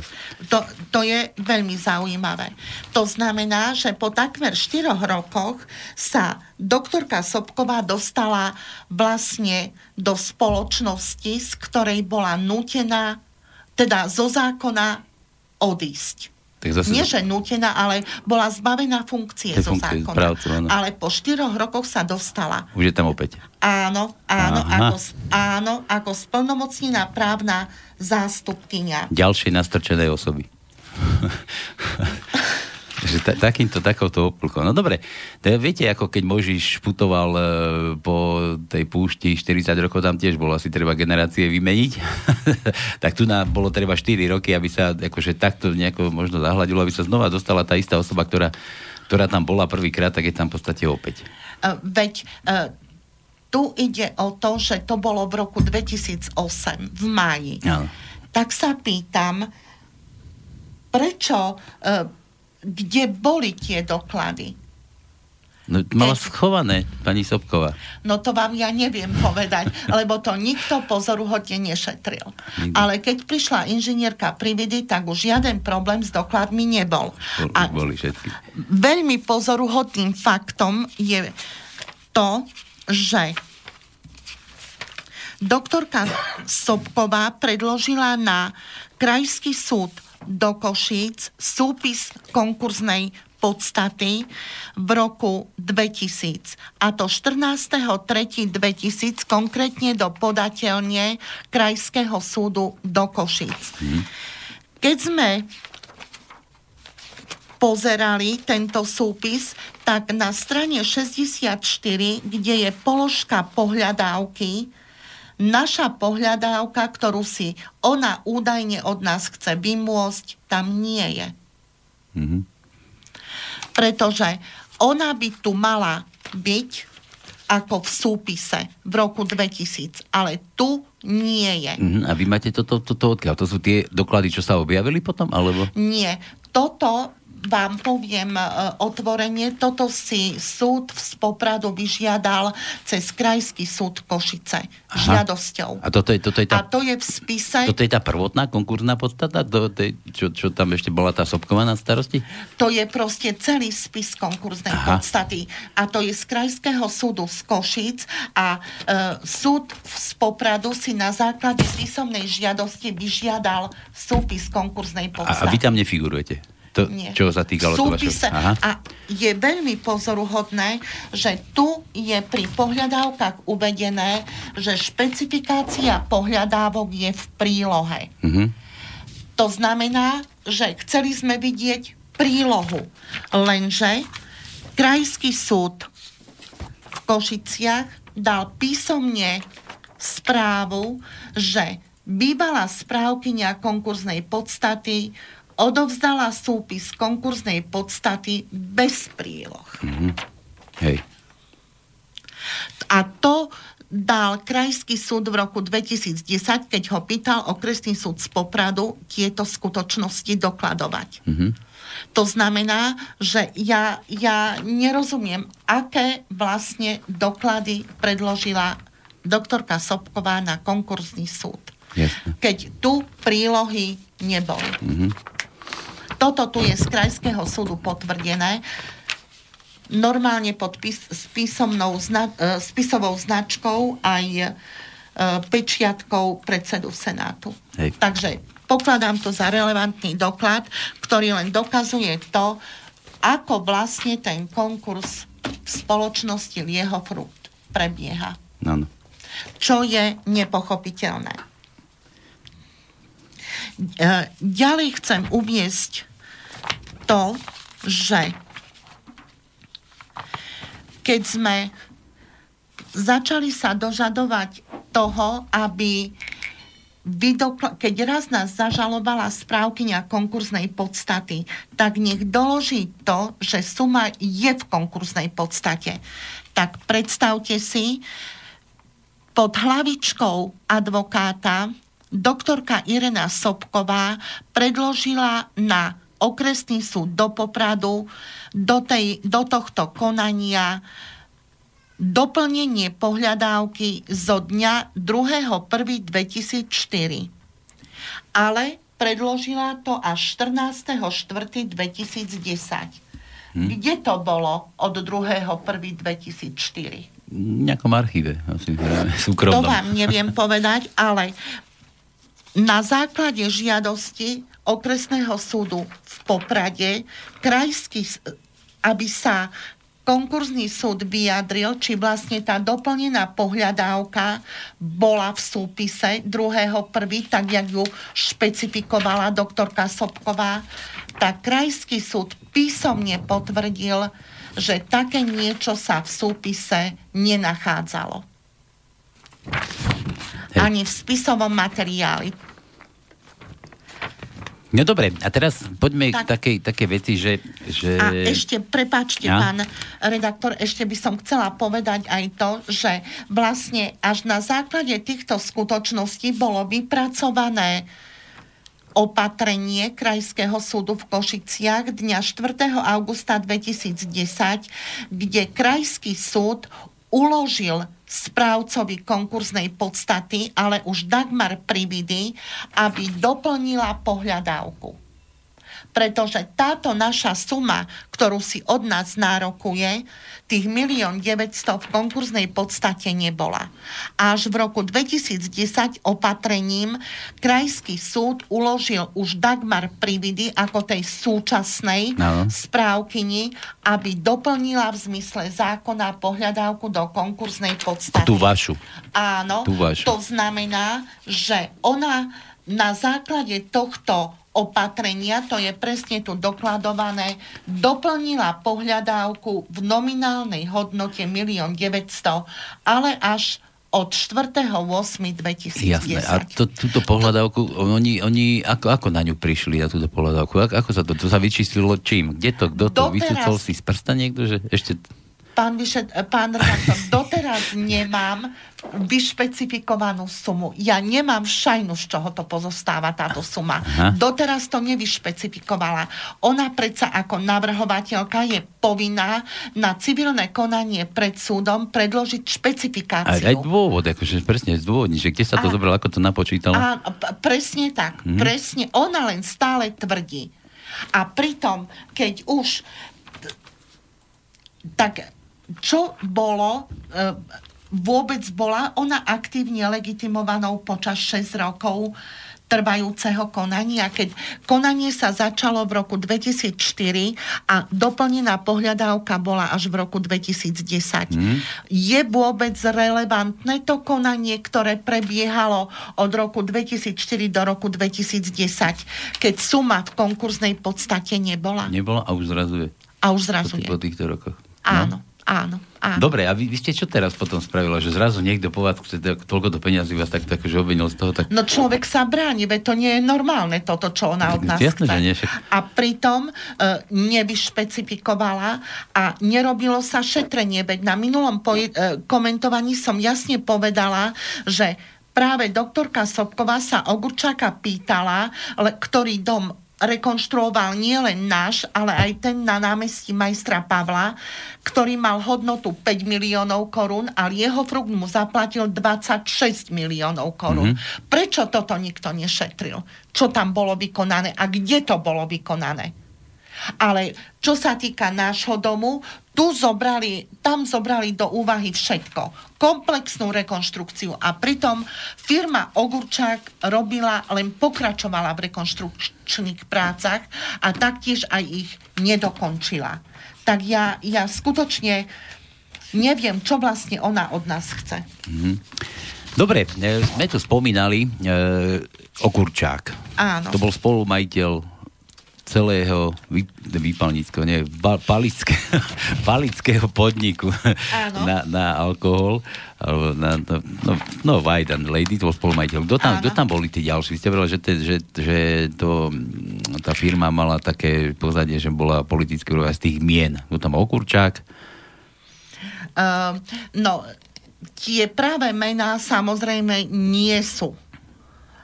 To, to je veľmi zaujímavé. To znamená, že po takmer 4 rokoch sa doktorka Sobková dostala vlastne do spoločnosti, z ktorej bola nutená, teda zo zákona odísť. Tak zase... Nie, že nutená, ale bola zbavená funkcie zo funkcie, zákona. Pravcu, ale po štyroch rokoch sa dostala. Už je tam opäť. Áno, áno, ako, áno, ako splnomocnená právna zástupkynia. Ďalšej nastrčenej osoby. [laughs] že ta, takýmto, takouto oplkou. No dobre, to je, viete, ako keď Možiš putoval e, po tej púšti 40 rokov, tam tiež bolo asi treba generácie vymeniť. [laughs] tak tu nám bolo treba 4 roky, aby sa akože takto nejako možno zahľadilo, aby sa znova dostala tá istá osoba, ktorá, ktorá tam bola prvýkrát, tak je tam v podstate opäť. Uh, veď uh, tu ide o to, že to bolo v roku 2008, v máji. No. Tak sa pýtam, prečo uh, kde boli tie doklady. No, mala schované, pani Sobková. No to vám ja neviem povedať, lebo to nikto pozoruhodne nešetril. Nikdy. Ale keď prišla inžinierka Prividy, tak už žiaden problém s dokladmi nebol. A boli všetky. Veľmi pozoruhodným faktom je to, že doktorka Sobková predložila na Krajský súd do Košíc súpis konkurznej podstaty v roku 2000. A to 14.3.2000 konkrétne do podateľne Krajského súdu do Košíc. Keď sme pozerali tento súpis, tak na strane 64, kde je položka pohľadávky, naša pohľadávka, ktorú si ona údajne od nás chce vymôcť, tam nie je. Mm-hmm. Pretože ona by tu mala byť ako v súpise v roku 2000, ale tu nie je. Mm-hmm. A vy máte toto, toto odkiaľ? To sú tie doklady, čo sa objavili potom? Alebo? Nie. Toto vám poviem e, otvorenie, toto si súd v Popradu vyžiadal cez Krajský súd Košice Aha. žiadosťou. A toto je, toto je tá, a to je v spise... Toto je tá prvotná konkurzná podstata, do tej, čo, čo tam ešte bola tá Sobková na starosti? To je proste celý spis konkurznej Aha. podstaty. A to je z Krajského súdu z Košic a e, súd z Popradu si na základe písomnej žiadosti vyžiadal súpis konkurznej podstaty. A, a vy tam nefigurujete? To, Nie. Čo sa týkalo Súpise. A je veľmi pozoruhodné, že tu je pri pohľadávkach uvedené, že špecifikácia pohľadávok je v prílohe. Mm-hmm. To znamená, že chceli sme vidieť prílohu. Lenže Krajský súd v Košiciach dal písomne správu, že bývalá správkynia konkurznej podstaty odovzdala súpis konkurznej podstaty bez príloh. Mm-hmm. Hej. A to dal Krajský súd v roku 2010, keď ho pýtal okresný súd z Popradu tieto skutočnosti dokladovať. Mm-hmm. To znamená, že ja, ja nerozumiem, aké vlastne doklady predložila doktorka Sobková na konkurzný súd. Jasne. Keď tu prílohy neboli. Mm-hmm. Toto tu je z Krajského súdu potvrdené normálne pod pís, s, písomnou zna, e, spisovou značkou aj e, pečiatkou predsedu Senátu. Hej. Takže pokladám to za relevantný doklad, ktorý len dokazuje to, ako vlastne ten konkurs v spoločnosti Liehofrucht prebieha. Ano. Čo je nepochopiteľné. E, ďalej chcem uviesť to, že keď sme začali sa dožadovať toho, aby vydokla- keď raz nás zažalovala správkynia konkurznej podstaty, tak nech doloží to, že suma je v konkurznej podstate. Tak predstavte si, pod hlavičkou advokáta doktorka Irena Sobková predložila na okresný súd do Popradu do, tej, do tohto konania doplnenie pohľadávky zo dňa 2.1.2004. Ale predložila to až 14.4.2010. Hm. Kde to bolo od 2.1.2004? nejakom archíve, asi súkromnom. To vám neviem povedať, ale na základe žiadosti okresného súdu v Poprade krajský, aby sa konkurzný súd vyjadril, či vlastne tá doplnená pohľadávka bola v súpise 2.1., tak jak ju špecifikovala doktorka Sobková, tak krajský súd písomne potvrdil, že také niečo sa v súpise nenachádzalo. Hej. Ani v spisovom materiáli. No dobre, a teraz poďme tak, k takej, také veci, že, že... A ešte, prepáčte, ja? pán redaktor, ešte by som chcela povedať aj to, že vlastne až na základe týchto skutočností bolo vypracované opatrenie Krajského súdu v Košiciach dňa 4. augusta 2010, kde Krajský súd uložil správcovi konkurznej podstaty, ale už Dagmar Prividy, aby doplnila pohľadávku. Pretože táto naša suma, ktorú si od nás nárokuje, tých milión 900 v konkurznej podstate nebola. Až v roku 2010 opatrením Krajský súd uložil už Dagmar Prividy ako tej súčasnej no. správkyni, aby doplnila v zmysle zákona pohľadávku do konkurznej podstaty. Tú vašu. Áno, Tú vašu. to znamená, že ona na základe tohto opatrenia, to je presne tu dokladované, doplnila pohľadávku v nominálnej hodnote 1 900 ale až od 4.8.2010. Jasné. A to, túto pohľadávku, oni, oni ako, ako na ňu prišli, na túto pohľadávku? Ako, ako sa to, to sa vyčíslilo čím? Kde to, kto to? Vycúcol si z prsta niekto, že ešte pán, vyšet, pán redaktor, doteraz nemám vyšpecifikovanú sumu. Ja nemám šajnu, z čoho to pozostáva táto suma. Aha. Doteraz to nevyšpecifikovala. Ona predsa ako navrhovateľka je povinná na civilné konanie pred súdom predložiť špecifikáciu. Aj, aj dôvod, akože presne zdôvodní, že kde sa to a, zobralo, ako to napočítalo. A, presne tak, mhm. presne. Ona len stále tvrdí. A pritom, keď už tak čo bolo, e, vôbec bola ona aktívne legitimovanou počas 6 rokov trvajúceho konania, keď konanie sa začalo v roku 2004 a doplnená pohľadávka bola až v roku 2010. Mm. Je vôbec relevantné to konanie, ktoré prebiehalo od roku 2004 do roku 2010, keď suma v konkurznej podstate nebola? Nebola a už zrazu je. A už zrazu po, týchto rokoch. Áno. No? Áno, áno. Dobre, a vy, vy ste čo teraz potom spravila? Že zrazu niekto po vás chce toľko do peniazy vás tak, že obvinil z toho? Tak... No človek sa bráni, veď to nie je normálne toto, čo ona od nás Jasne, chce. Že nie, však... A pritom e, nevyšpecifikovala a nerobilo sa šetrenie, veď na minulom poj- e, komentovaní som jasne povedala, že práve doktorka Sobková sa Ogurčáka pýtala, ktorý dom rekonštruoval nielen náš, ale aj ten na námestí majstra Pavla, ktorý mal hodnotu 5 miliónov korún a jeho fruk mu zaplatil 26 miliónov korún. Mm-hmm. Prečo toto nikto nešetril? Čo tam bolo vykonané a kde to bolo vykonané? Ale čo sa týka nášho domu, tu zobrali, tam zobrali do úvahy všetko. Komplexnú rekonštrukciu. A pritom firma Ogurčák robila, len pokračovala v rekonštrukčných prácach a taktiež aj ich nedokončila. Tak ja, ja skutočne neviem, čo vlastne ona od nás chce. Mm-hmm. Dobre, e, sme tu spomínali e, Okurčák. Áno. To bol spolumajiteľ celého vý, výpalníckého, nie, palického, [laughs] palického podniku na, na alkohol, alebo na, no, no, no White and Lady, to bol spolumajiteľ. Kto tam, kto tam boli tí ďalší? Ste povedali, že, te, že, že to, tá firma mala také pozadie, že bola politicky z tých mien. Kto tam Okurčák? Uh, no, tie práve mená samozrejme nie sú.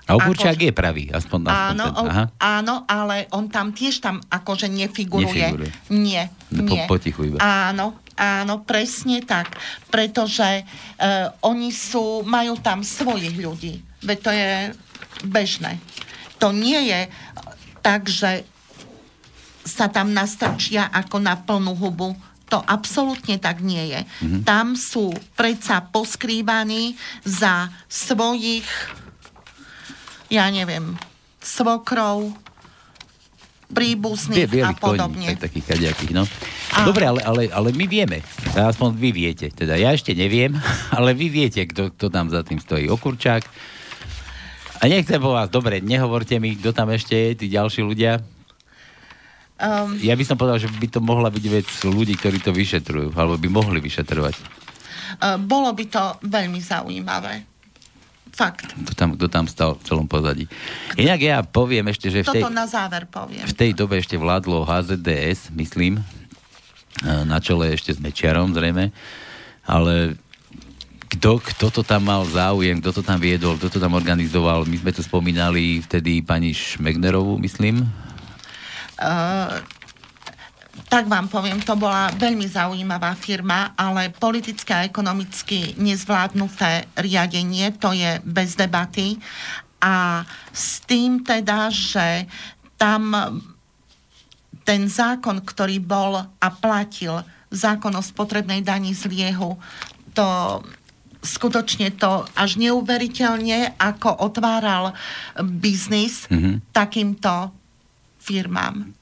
A Okurčák ako, je pravý, aspoň na áno, Aha. áno, ale on tam tiež tam akože nefiguruje. nefiguruje. Nie, no, nie. Po, potichu iba. Áno, áno, presne tak. Pretože uh, oni sú, majú tam svojich ľudí. Veď to je bežné. To nie je tak, že sa tam nastrčia ako na plnú hubu to absolútne tak nie je. Mm-hmm. Tam sú predsa poskrývaní za svojich, ja neviem, svokrov, príbuzných a podobne. Koní, takých kaďakých, no. A... Dobre, ale, ale, ale my vieme. Aspoň vy viete. Teda ja ešte neviem, [laughs] ale vy viete, kto, kto tam za tým stojí. Okurčák. A nechcem po vás, dobre, nehovorte mi, kto tam ešte je, tí ďalší ľudia. Um, ja by som povedal, že by to mohla byť vec ľudí, ktorí to vyšetrujú, alebo by mohli vyšetrovať. Uh, bolo by to veľmi zaujímavé. Fakt. Kto tam, kto tam stal v celom pozadí. Inak ja poviem ešte, že v tej, Toto na záver poviem. v tej dobe ešte vládlo HZDS, myslím, na čele ešte s Mečiarom zrejme, ale kto, kto to tam mal záujem, kto to tam viedol, kto to tam organizoval. My sme tu spomínali vtedy pani Šmegnerovú, myslím, Eh, tak vám poviem, to bola veľmi zaujímavá firma, ale politické a ekonomicky nezvládnuté riadenie, to je bez debaty. A s tým teda, že tam ten zákon, ktorý bol a platil, zákon o spotrebnej dani z liehu, to skutočne to až neuveriteľne, ako otváral biznis mm-hmm. takýmto firmám.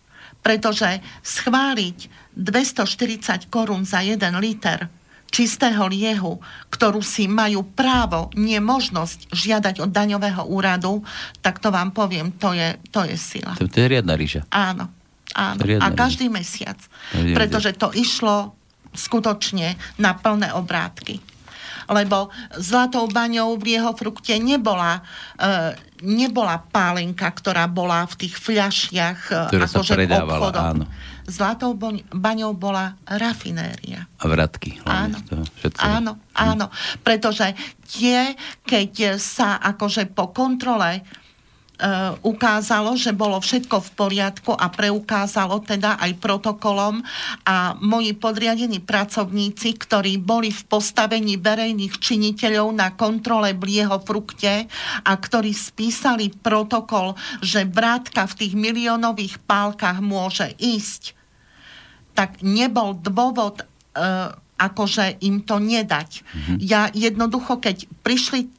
Pretože schváliť 240 korún za jeden liter čistého liehu, ktorú si majú právo, nie možnosť žiadať od daňového úradu, tak to vám poviem, to je, to je sila. To, to je riadna ríža. Áno. áno. A každý mesiac. Pretože to išlo skutočne na plné obrátky lebo zlatou baňou v jeho frukte nebola, e, nebola pálenka, ktorá bola v tých fľašiach e, ktorá akože predávala, obchodom. áno. Zlatou baňou bola rafinéria. A vratky. Áno, toho, áno, áno. Pretože tie, keď sa akože po kontrole ukázalo, že bolo všetko v poriadku a preukázalo teda aj protokolom a moji podriadení pracovníci, ktorí boli v postavení verejných činiteľov na kontrole blieho frukte a ktorí spísali protokol, že vrátka v tých miliónových pálkach môže ísť, tak nebol dôvod uh, akože im to nedať. Mm-hmm. Ja jednoducho, keď prišli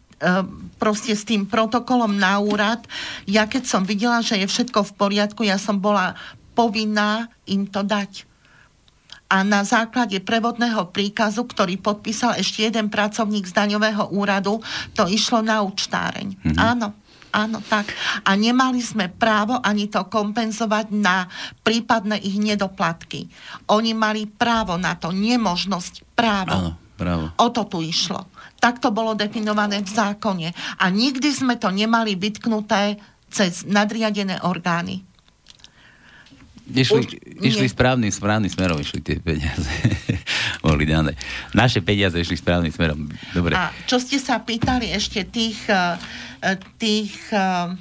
proste s tým protokolom na úrad. Ja keď som videla, že je všetko v poriadku, ja som bola povinná im to dať. A na základe prevodného príkazu, ktorý podpísal ešte jeden pracovník z daňového úradu, to išlo na účtáreň. Mm-hmm. Áno. Áno, tak. A nemali sme právo ani to kompenzovať na prípadné ich nedoplatky. Oni mali právo na to, nemožnosť právo. Áno, právo. O to tu išlo. Tak to bolo definované v zákone. A nikdy sme to nemali vytknuté cez nadriadené orgány. Išli, Už, išli správnym, správnym smerom, išli tie peniaze. [laughs] Boli dané. Naše peniaze išli správnym smerom. Dobre. A čo ste sa pýtali ešte tých, eh, tých eh,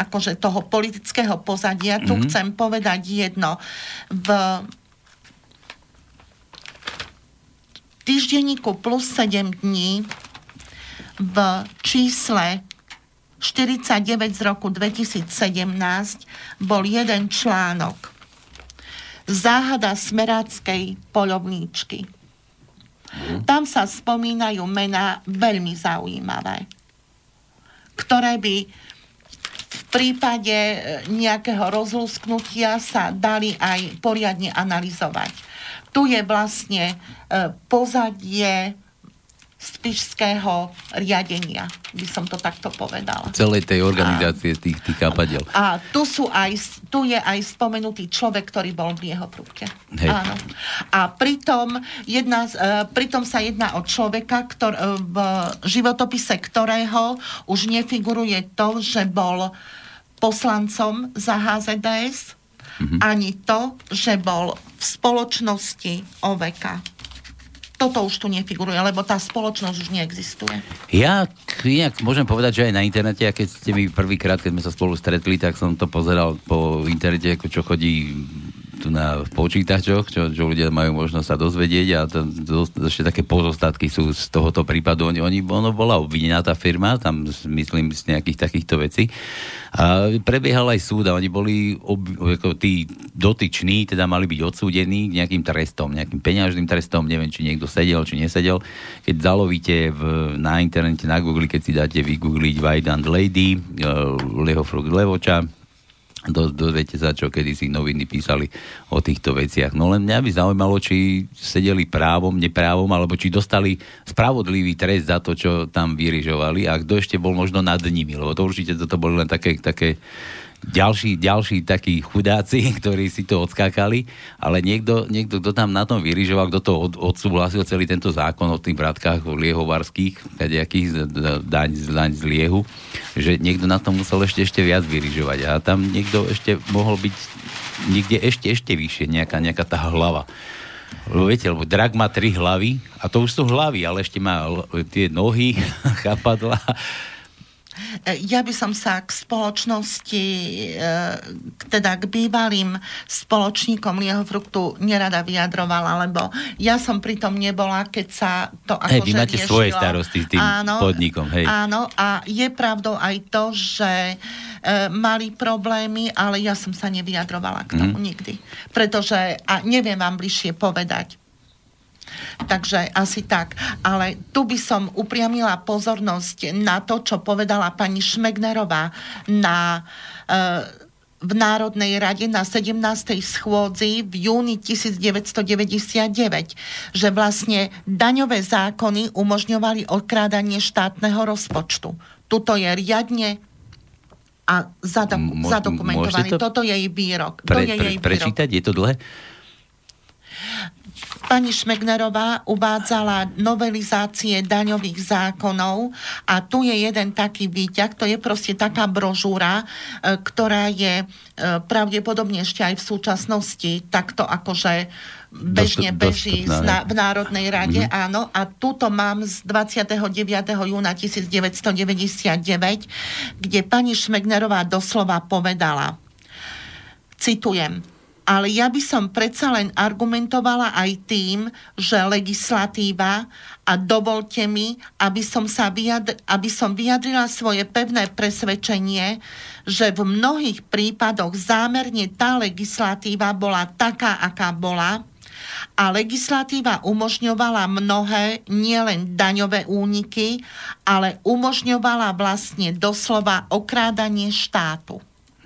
akože toho politického pozadia, tu mm-hmm. chcem povedať jedno. V týždenníku plus 7 dní v čísle 49 z roku 2017 bol jeden článok. Záhada smeráckej polovníčky. Mhm. Tam sa spomínajú mená veľmi zaujímavé, ktoré by v prípade nejakého rozlúsknutia sa dali aj poriadne analyzovať tu je vlastne e, pozadie spišského riadenia, by som to takto povedala. Celej tej organizácie a, tých, tých kapadel. A tu, sú aj, tu je aj spomenutý človek, ktorý bol v jeho prúbke. Áno. A pritom, jedna, uh, pritom sa jedná o človeka, ktor, uh, v životopise ktorého už nefiguruje to, že bol poslancom za HZDS, mm-hmm. ani to, že bol v spoločnosti OVK toto už tu nefiguruje, lebo tá spoločnosť už neexistuje. Ja inak môžem povedať, že aj na internete, a keď ste mi prvýkrát, keď sme sa spolu stretli, tak som to pozeral po internete, ako čo chodí na počítačoch, čo, čo ľudia majú možnosť sa dozvedieť a to, to, to, ešte také pozostatky sú z tohoto prípadu. Oni, oni, ono bola obvinená tá firma, tam myslím z nejakých takýchto vecí. A prebiehal aj súd a oni boli ob, ako tí dotyční, teda mali byť odsúdení nejakým trestom, nejakým peňažným trestom, neviem, či niekto sedel, či nesedel. Keď zalovíte v, na internete, na Google, keď si dáte vygoogliť and Lady, uh, Leho Frug Levoča, do, dozviete sa, čo kedy si noviny písali o týchto veciach. No len mňa by zaujímalo, či sedeli právom, neprávom, alebo či dostali spravodlivý trest za to, čo tam vyrižovali a kto ešte bol možno nad nimi, lebo to určite toto boli len také, také ďalší, ďalší takí chudáci, [laughs] ktorí si to odskákali, ale niekto, niekto kto tam na tom vyrižoval, kto to od, odsúhlasil celý tento zákon o tých bratkách liehovarských, kadejakých daň, daň z liehu, že niekto na tom musel ešte, ešte viac vyrižovať a tam niekto ešte mohol byť niekde ešte, ešte vyššie, nejaká, nejaká tá hlava. Lebo viete, lebo drak má tri hlavy a to už sú hlavy, ale ešte má tie nohy, [laughs] chapadla ja by som sa k spoločnosti, e, teda k bývalým spoločníkom Lieho fruktu nerada vyjadrovala, lebo ja som pritom nebola, keď sa to akože hey, vy máte riešilo. svoje starosti s tým áno, podnikom. Hej. Áno, a je pravdou aj to, že e, mali problémy, ale ja som sa nevyjadrovala k tomu mm. nikdy. Pretože, a neviem vám bližšie povedať, Takže asi tak. Ale tu by som upriamila pozornosť na to, čo povedala pani Šmegnerová na e, v Národnej rade na 17. schôdzi v júni 1999, že vlastne daňové zákony umožňovali odkrádanie štátneho rozpočtu. Tuto je riadne a zadokumentovaný. zadokumentovaný. To Toto je jej výrok. Pre, to je pre, jej výrok. Prečítať? Je to dlhé? Pani Šmegnerová uvádzala novelizácie daňových zákonov a tu je jeden taký výťah, to je proste taká brožúra, e, ktorá je e, pravdepodobne ešte aj v súčasnosti takto akože bežne beží na, v Národnej rade, mm-hmm. áno. A túto mám z 29. júna 1999, kde pani Šmegnerová doslova povedala, citujem, ale ja by som predsa len argumentovala aj tým, že legislatíva a dovolte mi, aby som, sa vyjadr- aby som vyjadrila svoje pevné presvedčenie, že v mnohých prípadoch zámerne tá legislatíva bola taká, aká bola a legislatíva umožňovala mnohé, nielen daňové úniky, ale umožňovala vlastne doslova okrádanie štátu.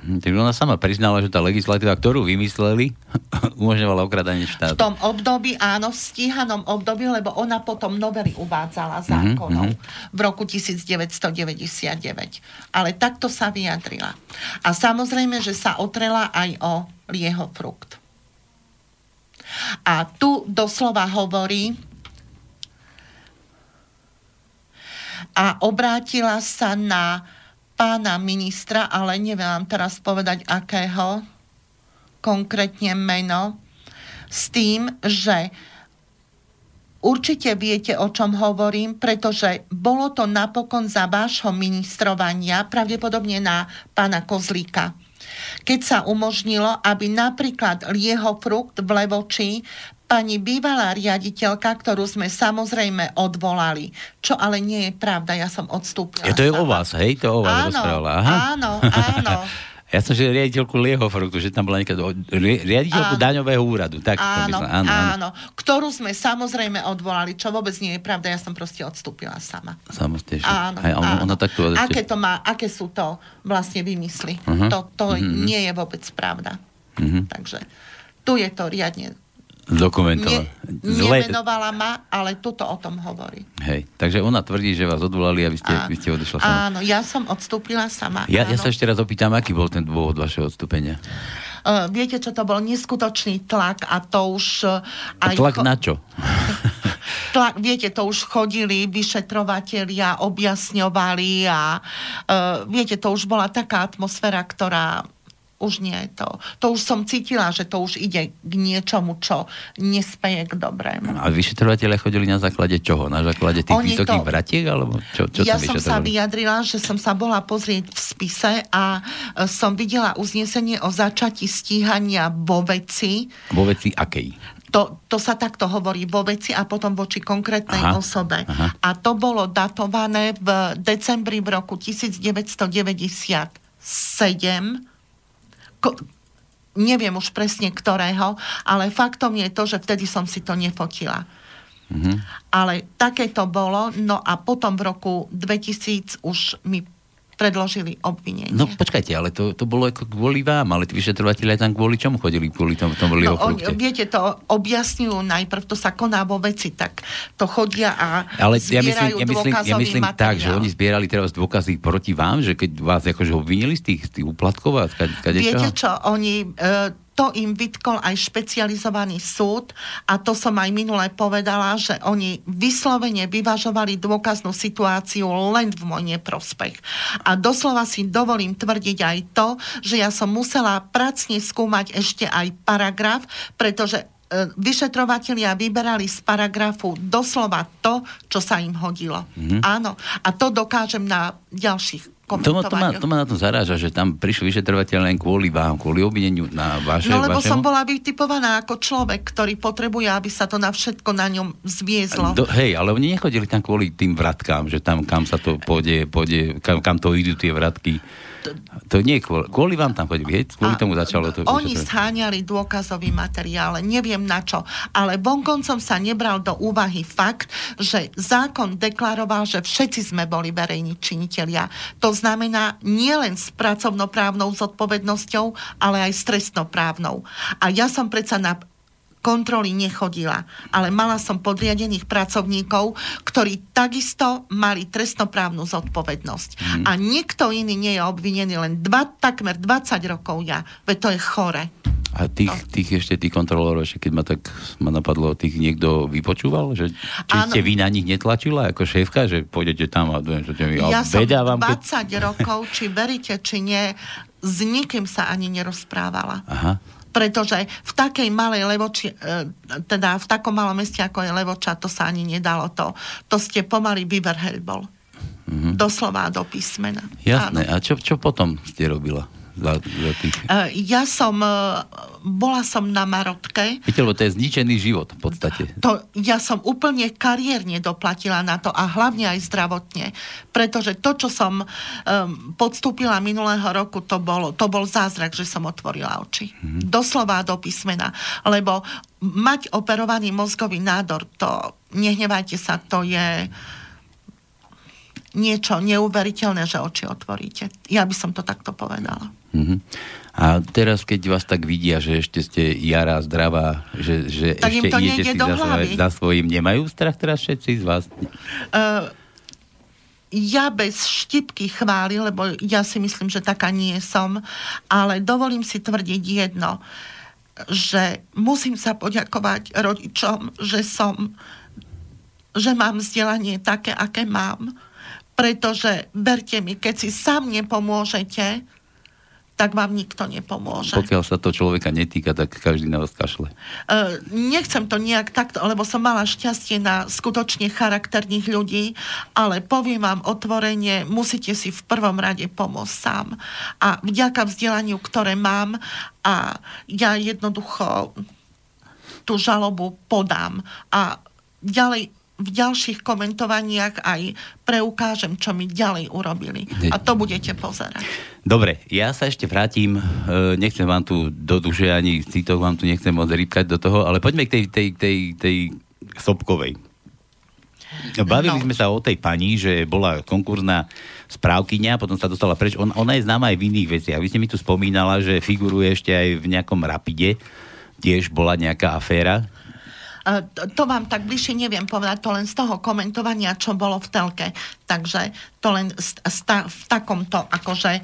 Hm, tak ona sama priznala, že tá legislatíva, ktorú vymysleli, [laughs] umožňovala okradanie štátu. V tom období, áno, v stíhanom období, lebo ona potom novely uvádzala mhm, zákonov mm-hmm. v roku 1999. Ale takto sa vyjadrila. A samozrejme, že sa otrela aj o lieho frukt. A tu doslova hovorí, a obrátila sa na pána ministra, ale neviem vám teraz povedať akého konkrétne meno, s tým, že určite viete, o čom hovorím, pretože bolo to napokon za vášho ministrovania, pravdepodobne na pána Kozlíka. Keď sa umožnilo, aby napríklad lieho frukt v Levoči pani bývalá riaditeľka, ktorú sme samozrejme odvolali. Čo ale nie je pravda, ja som odstúpila. Je to je o vás, hej? To o vás áno, Aha. áno, áno. [laughs] Ja som, že riaditeľku Liehofruktu, že tam bola nejaká riaditeľku áno. daňového úradu. Tak áno, to áno, áno, áno. Ktorú sme samozrejme odvolali, čo vôbec nie je pravda, ja som proste odstúpila sama. Samostatne. Áno, Aj, ona, áno. Ona takto aké, to má, aké sú to vlastne vymysly. Uh-huh. To, to uh-huh. nie je vôbec pravda. Uh-huh. Takže tu je to riadne Dokumentovala. Ne, nemenovala ma, ale tuto o tom hovorí. Hej, takže ona tvrdí, že vás odvolali a vy ste, a, vy ste odišla sama. Áno, ja som odstúpila sama. Ja, ja sa ešte raz opýtam, aký bol ten dôvod vašeho odstúpenia? Uh, viete, čo to bol neskutočný tlak a to už... Uh, aj tlak cho- na čo? [laughs] tlak, viete, to už chodili vyšetrovatelia, objasňovali a uh, viete, to už bola taká atmosféra, ktorá už nie je to. To už som cítila, že to už ide k niečomu, čo nespeje k dobrému. A vyšetrovateľe chodili na základe čoho? Na základe tých Oni vysokých to... vratiek? Alebo čo, čo ja som sa vyjadrila, že som sa bola pozrieť v spise a e, som videla uznesenie o začati stíhania vo veci. Vo veci akej? To, to sa takto hovorí vo veci a potom voči konkrétnej aha, osobe. Aha. A to bolo datované v decembri v roku 1997 ko, neviem už presne ktorého, ale faktom je to, že vtedy som si to nefotila. Mm-hmm. Ale také to bolo, no a potom v roku 2000 už mi predložili obvinenie. No počkajte, ale to, to bolo ako kvôli vám, ale tí vyšetrovateľe tam kvôli čomu chodili? Kvôli tomu, tomu no, on, viete, to objasňujú najprv, to sa koná vo veci, tak to chodia a ale ja myslím, ja myslím, ja myslím tak, že oni zbierali teraz dôkazy proti vám, že keď vás akože obvinili z tých, z tých úplatkov a skade, Viete čo, oni... E, to im vytkol aj špecializovaný súd a to som aj minule povedala, že oni vyslovene vyvažovali dôkaznú situáciu len v môj neprospech. A doslova si dovolím tvrdiť aj to, že ja som musela pracne skúmať ešte aj paragraf, pretože e, vyšetrovatelia vyberali z paragrafu doslova to, čo sa im hodilo. Mm-hmm. Áno. A to dokážem na ďalších to ma, to, ma, to ma na to zaráža, že tam prišli vyšetrovateľ len kvôli vám, kvôli obvineniu na vaše... No lebo vašemu... som bola vytipovaná ako človek, ktorý potrebuje, aby sa to na všetko na ňom zviezlo. Do, hej, ale oni nechodili tam kvôli tým vratkám, že tam, kam sa to pôjde, pôjde kam, kam to idú tie vratky. To nie kvôli, kvôli vám tam chodili, hej? Kvôli a tomu začalo to. Oni scháňali dôkazový materiál, neviem na čo, ale vonkoncom sa nebral do úvahy fakt, že zákon deklaroval, že všetci sme boli verejní činitelia. To znamená nielen s pracovnoprávnou zodpovednosťou, ale aj s trestnoprávnou. A ja som predsa na kontroly nechodila, ale mala som podriadených pracovníkov, ktorí takisto mali trestnoprávnu zodpovednosť. Mm. A nikto iný nie je obvinený, len dva, takmer 20 rokov ja. Veď to je chore. A tých, no. tých ešte tých kontrolórov, ešte keď ma tak ma napadlo, tých niekto vypočúval? Že, či ano. ste vy na nich netlačila ako šéfka, že pôjdete tam a že mi Ja som 20 keď... rokov, či veríte, či nie, s nikým sa ani nerozprávala. Aha pretože v takej malej Levoči, e, teda v takom malom meste, ako je Levoča, to sa ani nedalo. To, to ste pomaly Beaver bol. Mm-hmm. Doslova do písmena. Jasné. Áno. A čo, čo potom ste robila? Za, za tých... Uh, ja som, uh, bola som na Marotke. Viete, lebo to je zničený život v podstate. To, ja som úplne kariérne doplatila na to a hlavne aj zdravotne. Pretože to, čo som um, podstúpila minulého roku, to, bolo, to bol zázrak, že som otvorila oči. Mm-hmm. Doslova do písmena. Lebo mať operovaný mozgový nádor, to, nehnevajte sa, to je niečo neuveriteľné, že oči otvoríte. Ja by som to takto povedala. Mm-hmm. A teraz, keď vás tak vidia, že ešte ste jará, zdravá, že, že tak ešte idete si za, svoj, za svojím, nemajú strach teraz všetci z vás? Uh, ja bez štipky chváli, lebo ja si myslím, že taká nie som, ale dovolím si tvrdiť jedno, že musím sa poďakovať rodičom, že som že mám vzdelanie také, aké mám, pretože berte mi, keď si sám nepomôžete, tak vám nikto nepomôže. Pokiaľ sa to človeka netýka, tak každý na vás kašle. Uh, nechcem to nejak takto, lebo som mala šťastie na skutočne charakterných ľudí, ale poviem vám otvorene, musíte si v prvom rade pomôcť sám. A vďaka vzdelaniu, ktoré mám, a ja jednoducho tú žalobu podám. A ďalej v ďalších komentovaniach aj preukážem, čo mi ďalej urobili. A to budete pozerať. Dobre, ja sa ešte vrátim, e, nechcem vám tu do duše, ani citov vám tu nechcem moc rýpkať do toho, ale poďme k tej, tej, tej, tej Sobkovej. Bavili no. sme sa o tej pani, že bola konkurzná správkyňa, potom sa dostala preč. On, ona je známa aj v iných veciach. Vy ste mi tu spomínala, že figuruje ešte aj v nejakom rapide tiež bola nejaká aféra? To vám tak bližšie neviem povedať, to len z toho komentovania, čo bolo v telke. Takže to len v takomto, akože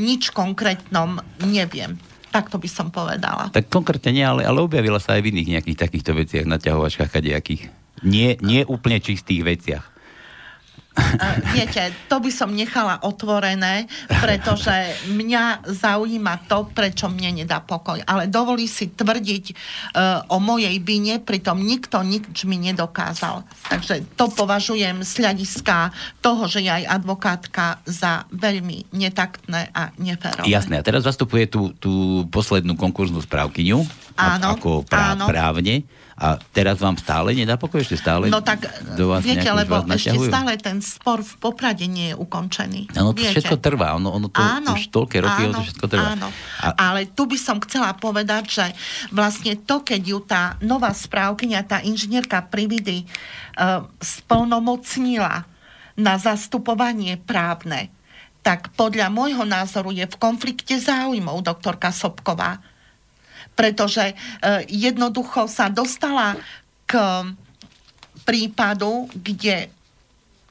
nič konkrétnom neviem. Tak to by som povedala. Tak konkrétne nie, ale, ale objavila sa aj v iných nejakých takýchto veciach, naťahovačkách a nejakých. Nie, nie úplne čistých veciach. Viete, to by som nechala otvorené, pretože mňa zaujíma to, prečo mne nedá pokoj. Ale dovolí si tvrdiť uh, o mojej vine, pritom nikto nič mi nedokázal. Takže to považujem z hľadiska toho, že je aj advokátka za veľmi netaktné a neférové. Jasné, a teraz zastupuje tú, tú poslednú konkurznú správkyňu áno, ako prá- áno. právne. A teraz vám stále nedá pokoj? Ešte stále No tak, do vás viete, lebo ešte stále ten spor v Poprade nie je ukončený. Áno, to viete? všetko trvá. Ono, ono to áno, už toľké roky, áno, ono to všetko trvá. Áno. A... Ale tu by som chcela povedať, že vlastne to, keď ju tá nová správkynia, tá inžinierka Prividy uh, splnomocnila na zastupovanie právne, tak podľa môjho názoru je v konflikte záujmov doktorka Sobková pretože e, jednoducho sa dostala k prípadu, kde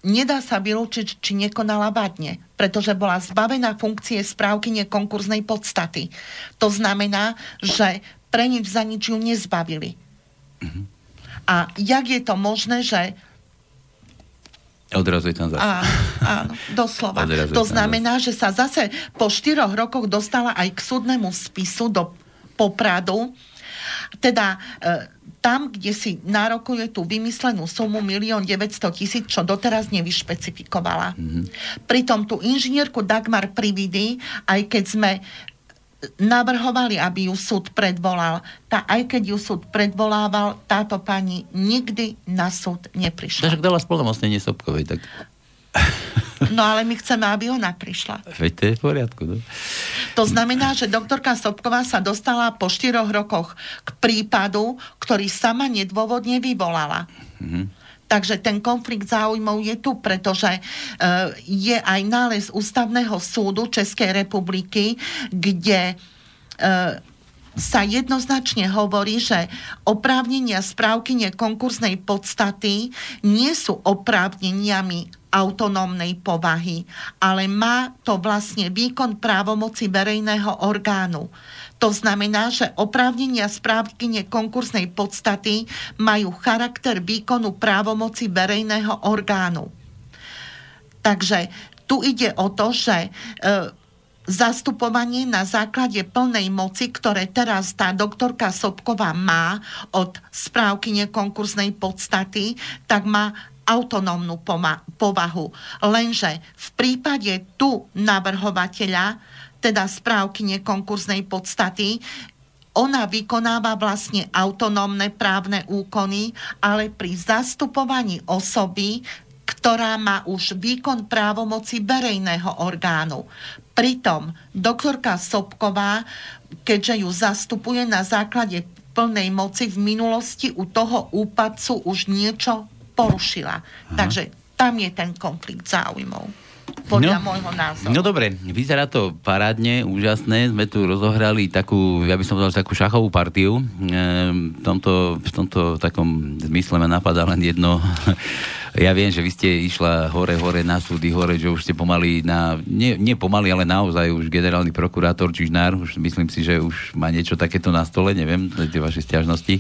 nedá sa vylúčiť, či nekonala vadne, pretože bola zbavená funkcie správky nekonkurznej podstaty. To znamená, že pre nič za nič ju nezbavili. Mm-hmm. A jak je to možné, že Odrazuje tam zase. Áno, áno doslova. Odrazuje to znamená, zase. že sa zase po štyroch rokoch dostala aj k súdnemu spisu do Popradu. Teda e, tam, kde si nárokuje tú vymyslenú sumu 1 900 tisíc, čo doteraz nevyšpecifikovala. Mm-hmm. Pritom tú inžinierku Dagmar Prividy, aj keď sme navrhovali, aby ju súd predvolal. Tá, aj keď ju súd predvolával, táto pani nikdy na súd neprišla. Takže dala spolnomocnenie Sobkovej, tak... No ale my chceme, aby ona prišla. Veď to je v poriadku. No? To znamená, že doktorka Sobková sa dostala po štyroch rokoch k prípadu, ktorý sama nedôvodne vyvolala. Mm-hmm. Takže ten konflikt záujmov je tu, pretože e, je aj nález Ústavného súdu Českej republiky, kde e, sa jednoznačne hovorí, že oprávnenia správky konkursnej podstaty nie sú oprávneniami autonómnej povahy, ale má to vlastne výkon právomoci verejného orgánu. To znamená, že oprávnenia správkyne konkursnej podstaty majú charakter výkonu právomoci verejného orgánu. Takže tu ide o to, že e, zastupovanie na základe plnej moci, ktoré teraz tá doktorka Sobková má od správky konkursnej podstaty, tak má autonómnu povahu. Lenže v prípade tu navrhovateľa, teda správky nekonkurznej podstaty, ona vykonáva vlastne autonómne právne úkony, ale pri zastupovaní osoby, ktorá má už výkon právomoci verejného orgánu. Pritom doktorka Sobková, keďže ju zastupuje na základe plnej moci v minulosti u toho úpadcu už niečo porušila. Aha. Takže tam je ten konflikt záujmov. Podľa no, môjho názoru. No dobre, vyzerá to parádne, úžasné. Sme tu rozohrali takú, ja by som povedal, takú šachovú partiu. E, v, tomto, v tomto takom zmysle ma napadá len jedno. [laughs] ja viem, že vy ste išla hore, hore na súdy, hore, že už ste pomaly na, nie, nie pomaly, ale naozaj už generálny prokurátor Čižnár, už myslím si, že už má niečo takéto na stole, neviem, tie vaše stiažnosti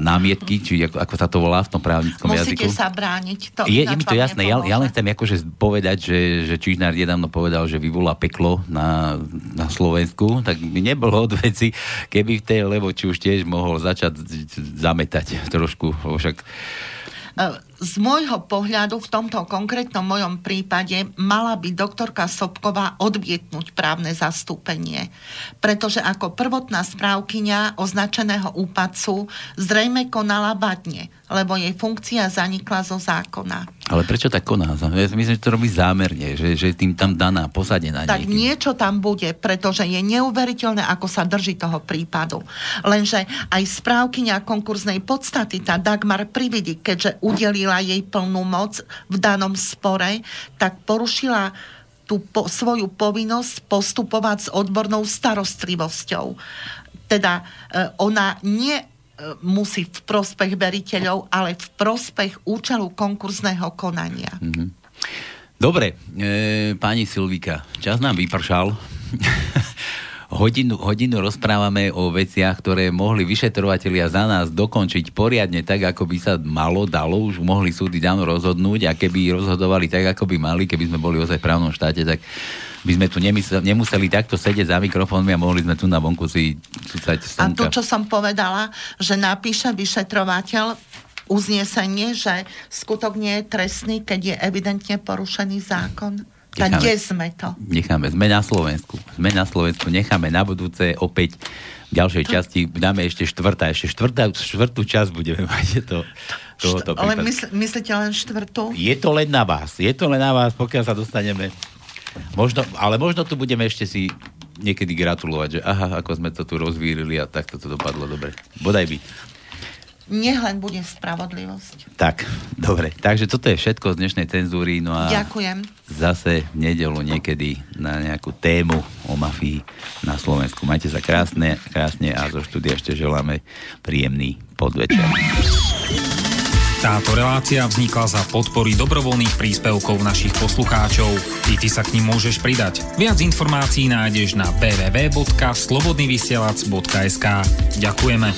námietky, či ako, ako sa to volá v tom právnickom Musíte jazyku. Musíte sa brániť. To je, je mi to jasné. Ja, ja len chcem akože povedať, že, že Čižnár nedávno povedal, že vyvolá peklo na, na Slovensku, tak by nebolo od veci, keby v tej, lebo či už tiež mohol začať zametať trošku, však z môjho pohľadu v tomto konkrétnom mojom prípade mala by doktorka Sobková odvietnúť právne zastúpenie. Pretože ako prvotná správkyňa označeného úpadcu zrejme konala vadne, lebo jej funkcia zanikla zo zákona. Ale prečo tak koná? Ja myslím, že to robí zámerne, že, že tým tam daná, posadená. Tak niekým. niečo tam bude, pretože je neuveriteľné, ako sa drží toho prípadu. Lenže aj správkyňa konkurznej podstaty, tá Dagmar Prividi, keďže udelila jej plnú moc v danom spore, tak porušila tú po, svoju povinnosť postupovať s odbornou starostlivosťou. Teda e, ona nie musí v prospech veriteľov, ale v prospech účelu konkurzného konania. Mm-hmm. Dobre, e, pani Silvika, čas nám vypršal. [laughs] hodinu, hodinu rozprávame o veciach, ktoré mohli vyšetrovateľia za nás dokončiť poriadne tak, ako by sa malo, dalo, už mohli súdy dávno rozhodnúť a keby rozhodovali tak, ako by mali, keby sme boli ozaj v právnom štáte, tak by sme tu nemysel, nemuseli takto sedieť za mikrofónmi a mohli sme tu na vonku si cúcať slnka. A tu, čo som povedala, že napíše vyšetrovateľ uznesenie, že skutok nie je trestný, keď je evidentne porušený zákon. Necháme, kde sme to? Necháme, sme na Slovensku. Sme na Slovensku, necháme na budúce opäť v ďalšej to... časti, dáme ešte štvrtá, ešte štvrtá, štvrtú časť budeme [laughs] mať to, tohoto Ale mysl, myslíte len štvrtú? Je to len na vás, je to len na vás, pokiaľ sa dostaneme. Možno, ale možno tu budeme ešte si niekedy gratulovať, že aha, ako sme to tu rozvírili a takto to dopadlo dobre. Bodaj by. Nech len bude spravodlivosť. Tak, dobre. Takže toto je všetko z dnešnej cenzúry. No a Ďakujem. Zase v nedelu niekedy na nejakú tému o mafii na Slovensku. Majte sa krásne, krásne a zo štúdia ešte želáme príjemný podvečer. Táto relácia vznikla za podpory dobrovoľných príspevkov našich poslucháčov. I ty sa k ním môžeš pridať. Viac informácií nájdeš na www.slobodnyvysielac.sk Ďakujeme.